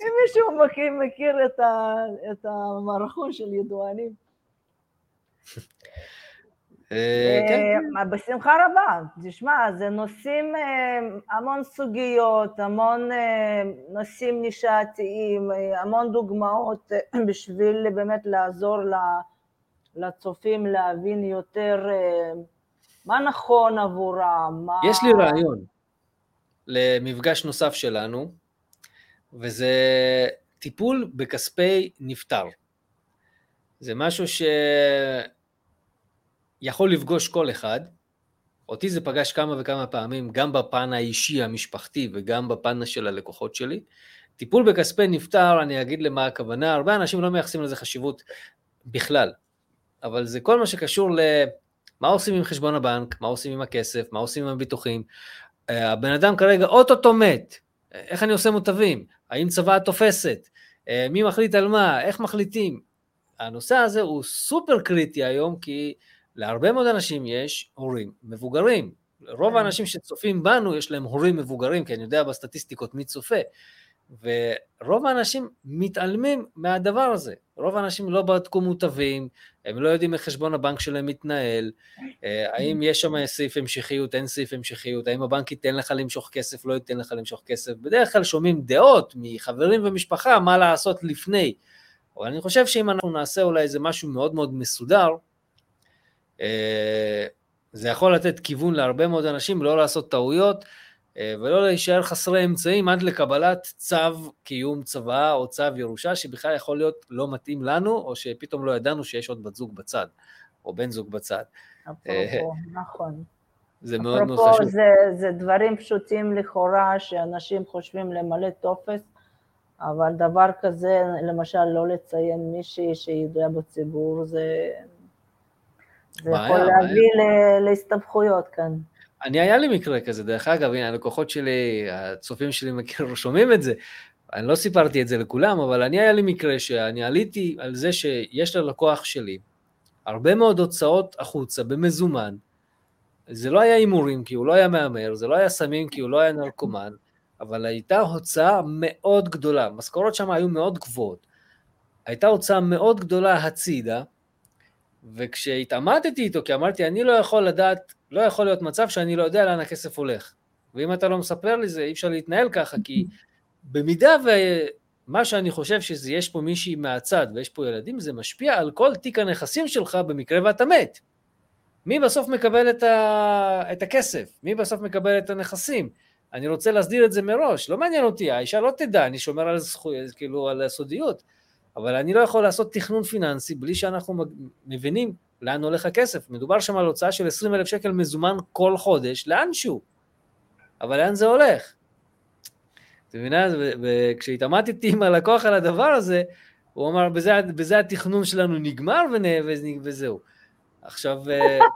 אם מישהו מכיר, מכיר את, ה, את המערכון של ידוענים. אה, כן, אה, כן. בשמחה רבה. תשמע, זה נושאים, אה, המון סוגיות, המון נושאים נישתיים, המון דוגמאות בשביל באמת לעזור לצופים להבין יותר מה נכון עבורם. מה... יש לי רעיון למפגש נוסף שלנו, וזה טיפול בכספי נפטר. זה משהו ש... יכול לפגוש כל אחד, אותי זה פגש כמה וכמה פעמים, גם בפן האישי המשפחתי וגם בפן של הלקוחות שלי. טיפול בכספי נפטר, אני אגיד למה הכוונה, הרבה אנשים לא מייחסים לזה חשיבות בכלל, אבל זה כל מה שקשור למה עושים עם חשבון הבנק, מה עושים עם הכסף, מה עושים עם הביטוחים. אה, הבן אדם כרגע אוטוטו מת, איך אני עושה מוטבים, האם צבא תופסת, אה, מי מחליט על מה, איך מחליטים. הנושא הזה הוא סופר קריטי היום, כי להרבה מאוד אנשים יש הורים מבוגרים. רוב כן. האנשים שצופים בנו יש להם הורים מבוגרים, כי אני יודע בסטטיסטיקות מי צופה. ורוב האנשים מתעלמים מהדבר הזה. רוב האנשים לא בדקו מוטבים, הם לא יודעים איך חשבון הבנק שלהם מתנהל, אה, האם יש שם סעיף המשכיות, אין סעיף המשכיות, האם הבנק ייתן לך למשוך כסף, לא ייתן לך למשוך כסף. בדרך כלל שומעים דעות מחברים ומשפחה מה לעשות לפני. אבל אני חושב שאם אנחנו נעשה אולי איזה משהו מאוד מאוד מסודר, אה, זה יכול לתת כיוון להרבה מאוד אנשים לא לעשות טעויות ולא להישאר חסרי אמצעים עד לקבלת צו קיום צוואה או צו ירושה שבכלל יכול להיות לא מתאים לנו או שפתאום לא ידענו שיש עוד בת זוג בצד או בן זוג בצד. אפרופו, אה, נכון. זה מאוד מאוד חשוב. זה, זה דברים פשוטים לכאורה שאנשים חושבים למלא טופס, אבל דבר כזה, למשל לא לציין מישהי שידועה בציבור, זה זה יכול להביא להסתבכויות כאן. אני, היה לי מקרה כזה, דרך אגב, הנה, הלקוחות שלי, הצופים שלי מכיר, שומעים את זה. אני לא סיפרתי את זה לכולם, אבל אני היה לי מקרה שאני עליתי על זה שיש ללקוח שלי הרבה מאוד הוצאות החוצה במזומן. זה לא היה הימורים כי הוא לא היה מהמר, זה לא היה סמים כי הוא לא היה נרקומן, אבל הייתה הוצאה מאוד גדולה, משכורות שם היו מאוד גבוהות. הייתה הוצאה מאוד גדולה הצידה, וכשהתעמתתי איתו, כי אמרתי, אני לא יכול לדעת, לא יכול להיות מצב שאני לא יודע לאן הכסף הולך. ואם אתה לא מספר לי זה, אי אפשר להתנהל ככה, כי במידה ומה שאני חושב שיש פה מישהי מהצד ויש פה ילדים, זה משפיע על כל תיק הנכסים שלך במקרה ואתה מת. מי בסוף מקבל את, ה... את הכסף? מי בסוף מקבל את הנכסים? אני רוצה להסדיר את זה מראש, לא מעניין אותי, האישה לא תדע, אני שומר על זכויות, כאילו על הסודיות. אבל אני לא יכול לעשות תכנון פיננסי בלי שאנחנו מבינים לאן הולך הכסף. מדובר שם על הוצאה של 20 אלף שקל מזומן כל חודש, לאנשהו. אבל לאן זה הולך? את מבינה? וכשהתעמתתי עם הלקוח על הדבר הזה, הוא אמר, בזה, בזה התכנון שלנו נגמר וזהו. עכשיו... אה,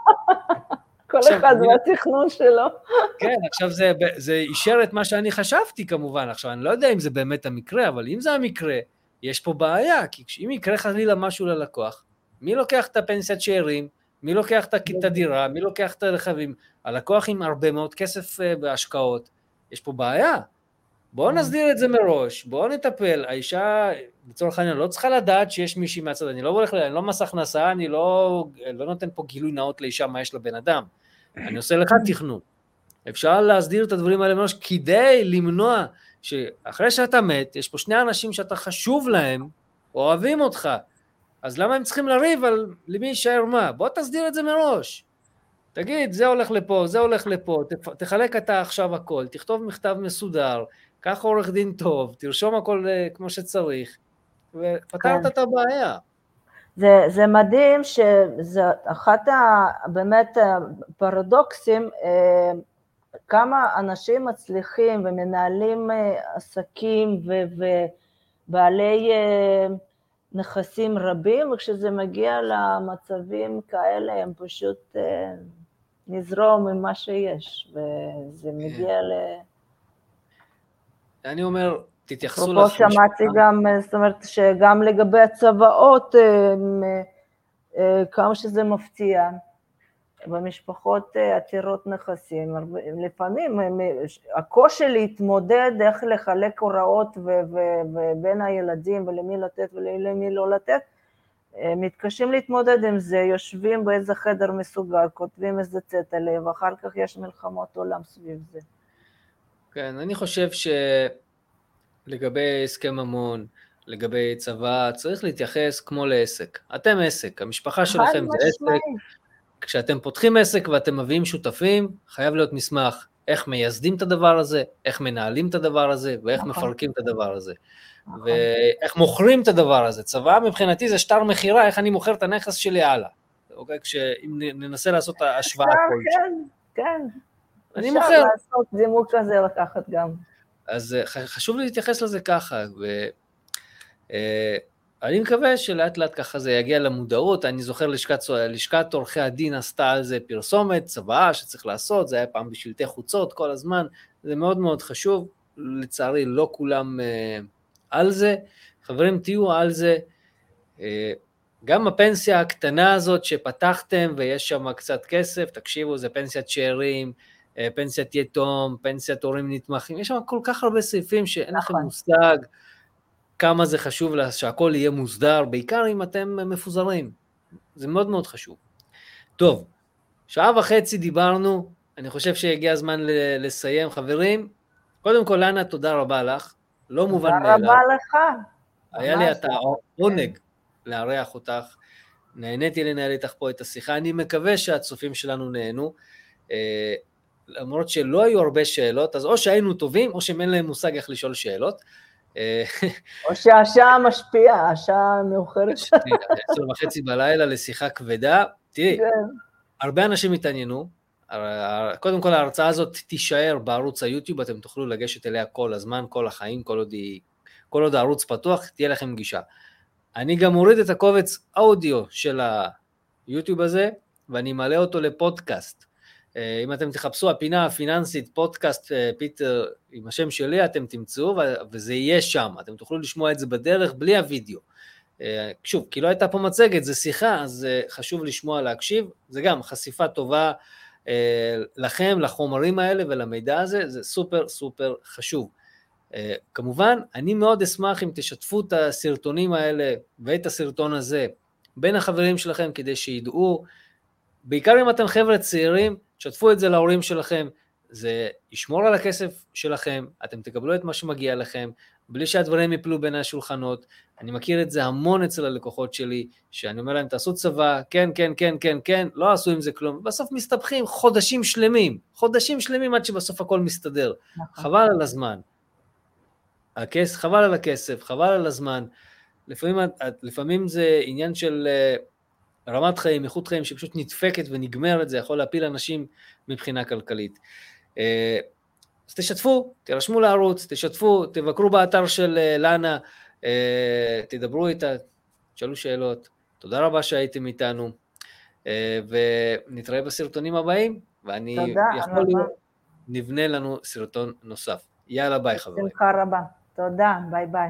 כל עכשיו, אחד והתכנון שלו. כן, עכשיו זה, זה אישר את מה שאני חשבתי כמובן. עכשיו, אני לא יודע אם זה באמת המקרה, אבל אם זה המקרה, יש פה בעיה, כי אם יקרה חלילה משהו ללקוח, מי לוקח את הפנסיית שאירים, מי לוקח את הדירה, מי לוקח את הרכבים? הלקוח עם הרבה מאוד כסף אה, בהשקעות, יש פה בעיה. בואו mm. נסדיר את זה מראש, בואו נטפל. האישה, לצורך העניין, לא צריכה לדעת שיש מישהי מהצד, אני לא הולך, אני לא מס הכנסה, אני לא, לא נותן פה גילוי נאות לאישה מה יש לבן אדם. אני עושה לך תכנון. אפשר להסדיר את הדברים האלה מראש כדי למנוע שאחרי שאתה מת, יש פה שני אנשים שאתה חשוב להם, אוהבים אותך, אז למה הם צריכים לריב על למי יישאר מה? בוא תסדיר את זה מראש. תגיד, זה הולך לפה, זה הולך לפה, תחלק אתה עכשיו הכל, תכתוב מכתב מסודר, קח עורך דין טוב, תרשום הכל אה, כמו שצריך, ופתרת כן. את הבעיה. זה, זה מדהים שזה אחת ה... באמת הפרדוקסים, אה, כמה אנשים מצליחים ומנהלים אה, עסקים ובעלי נכסים רבים, וכשזה מגיע למצבים כאלה הם פשוט נזרום עם מה שיש, וזה כן. מגיע ל... אני אומר, תתייחסו לך. פה שמעתי גם, זאת אומרת, שגם לגבי הצוואות, אה, אה, כמה שזה מפתיע, במשפחות אה, עתירות נכסים, לפעמים הקושי להתמודד איך לחלק הוראות בין הילדים ולמי לתת ולמי לא לתת, מתקשים להתמודד עם זה, יושבים באיזה חדר מסוגר, כותבים איזה צטלה, ואחר כך יש מלחמות עולם סביב זה. כן, אני חושב שלגבי הסכם ממון, לגבי צבא, צריך להתייחס כמו לעסק. אתם עסק, המשפחה שלכם זה עסק. כשאתם פותחים עסק ואתם מביאים שותפים, חייב להיות מסמך איך מייסדים את הדבר הזה, איך מנהלים את הדבר הזה, ואיך נכון. מפרקים את הדבר הזה. נכון. ואיך מוכרים את הדבר הזה. צבא מבחינתי זה שטר מכירה, איך אני מוכר את הנכס שלי הלאה. אוקיי? כשאם ננסה לעשות השוואה כלשהי. כן, כן. אני מוכר. אפשר לעשות זימוק כזה לקחת גם. אז אה, חשוב לי להתייחס לזה ככה, ואני אה, מקווה שלאט לאט ככה זה יגיע למודעות, אני זוכר לשכת, לשכת עורכי הדין עשתה על זה פרסומת, צוואה שצריך לעשות, זה היה פעם בשלטי חוצות כל הזמן, זה מאוד מאוד חשוב, לצערי לא כולם uh, על זה, חברים תהיו על זה, uh, גם הפנסיה הקטנה הזאת שפתחתם ויש שם קצת כסף, תקשיבו, זה פנסיית שאירים, אה, פנסיית יתום, פנסיית הורים נתמכים, יש שם כל כך הרבה סעיפים שאין לכם נכון. כמה זה חשוב לה, שהכל יהיה מוסדר, בעיקר אם אתם מפוזרים, זה מאוד מאוד חשוב. טוב, שעה וחצי דיברנו, אני חושב שהגיע הזמן לסיים. חברים, קודם כל, לנה, תודה רבה לך, לא מובן מאליו. תודה רבה לך. היה לי את העונג לארח אותך, נהניתי לנהל איתך פה את השיחה, אני מקווה שהצופים שלנו נהנו. אה, למרות שלא היו הרבה שאלות, אז או שהיינו טובים, או שהם אין להם מושג איך לשאול שאלות. או שהשעה משפיעה, השעה מאוחרת. עשר וחצי בלילה לשיחה כבדה. תראי, כן. הרבה אנשים התעניינו. קודם כל ההרצאה הזאת תישאר בערוץ היוטיוב, אתם תוכלו לגשת אליה כל הזמן, כל החיים, כל עוד, היא, כל עוד הערוץ פתוח, תהיה לכם גישה. אני גם מוריד את הקובץ אודיו של היוטיוב הזה, ואני מעלה אותו לפודקאסט. אה, אם אתם תחפשו הפינה הפיננסית, פודקאסט אה, פיטר עם השם שלי, אתם תמצאו, וזה יהיה שם, אתם תוכלו לשמוע את זה בדרך בלי הוידאו. אה, שוב, כי לא הייתה פה מצגת, זה שיחה, אז חשוב לשמוע, להקשיב, זה גם חשיפה טובה לכם, לחומרים האלה ולמידע הזה, זה סופר סופר חשוב. כמובן, אני מאוד אשמח אם תשתפו את הסרטונים האלה ואת הסרטון הזה בין החברים שלכם כדי שידעו, בעיקר אם אתם חבר'ה צעירים, שתפו את זה להורים שלכם, זה ישמור על הכסף שלכם, אתם תקבלו את מה שמגיע לכם, בלי שהדברים יפלו בין השולחנות. אני מכיר את זה המון אצל הלקוחות שלי, שאני אומר להם, תעשו צבא, כן, כן, כן, כן, כן, לא עשו עם זה כלום, בסוף מסתבכים חודשים שלמים, חודשים שלמים עד שבסוף הכל מסתדר. נכון. חבל על הזמן. הכס, חבל על הכסף, חבל על הזמן. לפעמים, לפעמים זה עניין של uh, רמת חיים, איכות חיים שפשוט נדפקת ונגמרת, זה יכול להפיל אנשים מבחינה כלכלית. אה, אז תשתפו, תירשמו לערוץ, תשתפו, תבקרו באתר של אה, לאנה, אה, תדברו איתה, תשאלו שאלות. תודה רבה שהייתם איתנו, אה, ונתראה בסרטונים הבאים, ואני יכול להיות, נבנה לנו סרטון נוסף. יאללה ביי חברים. בשמחה רבה. תודה, ביי ביי.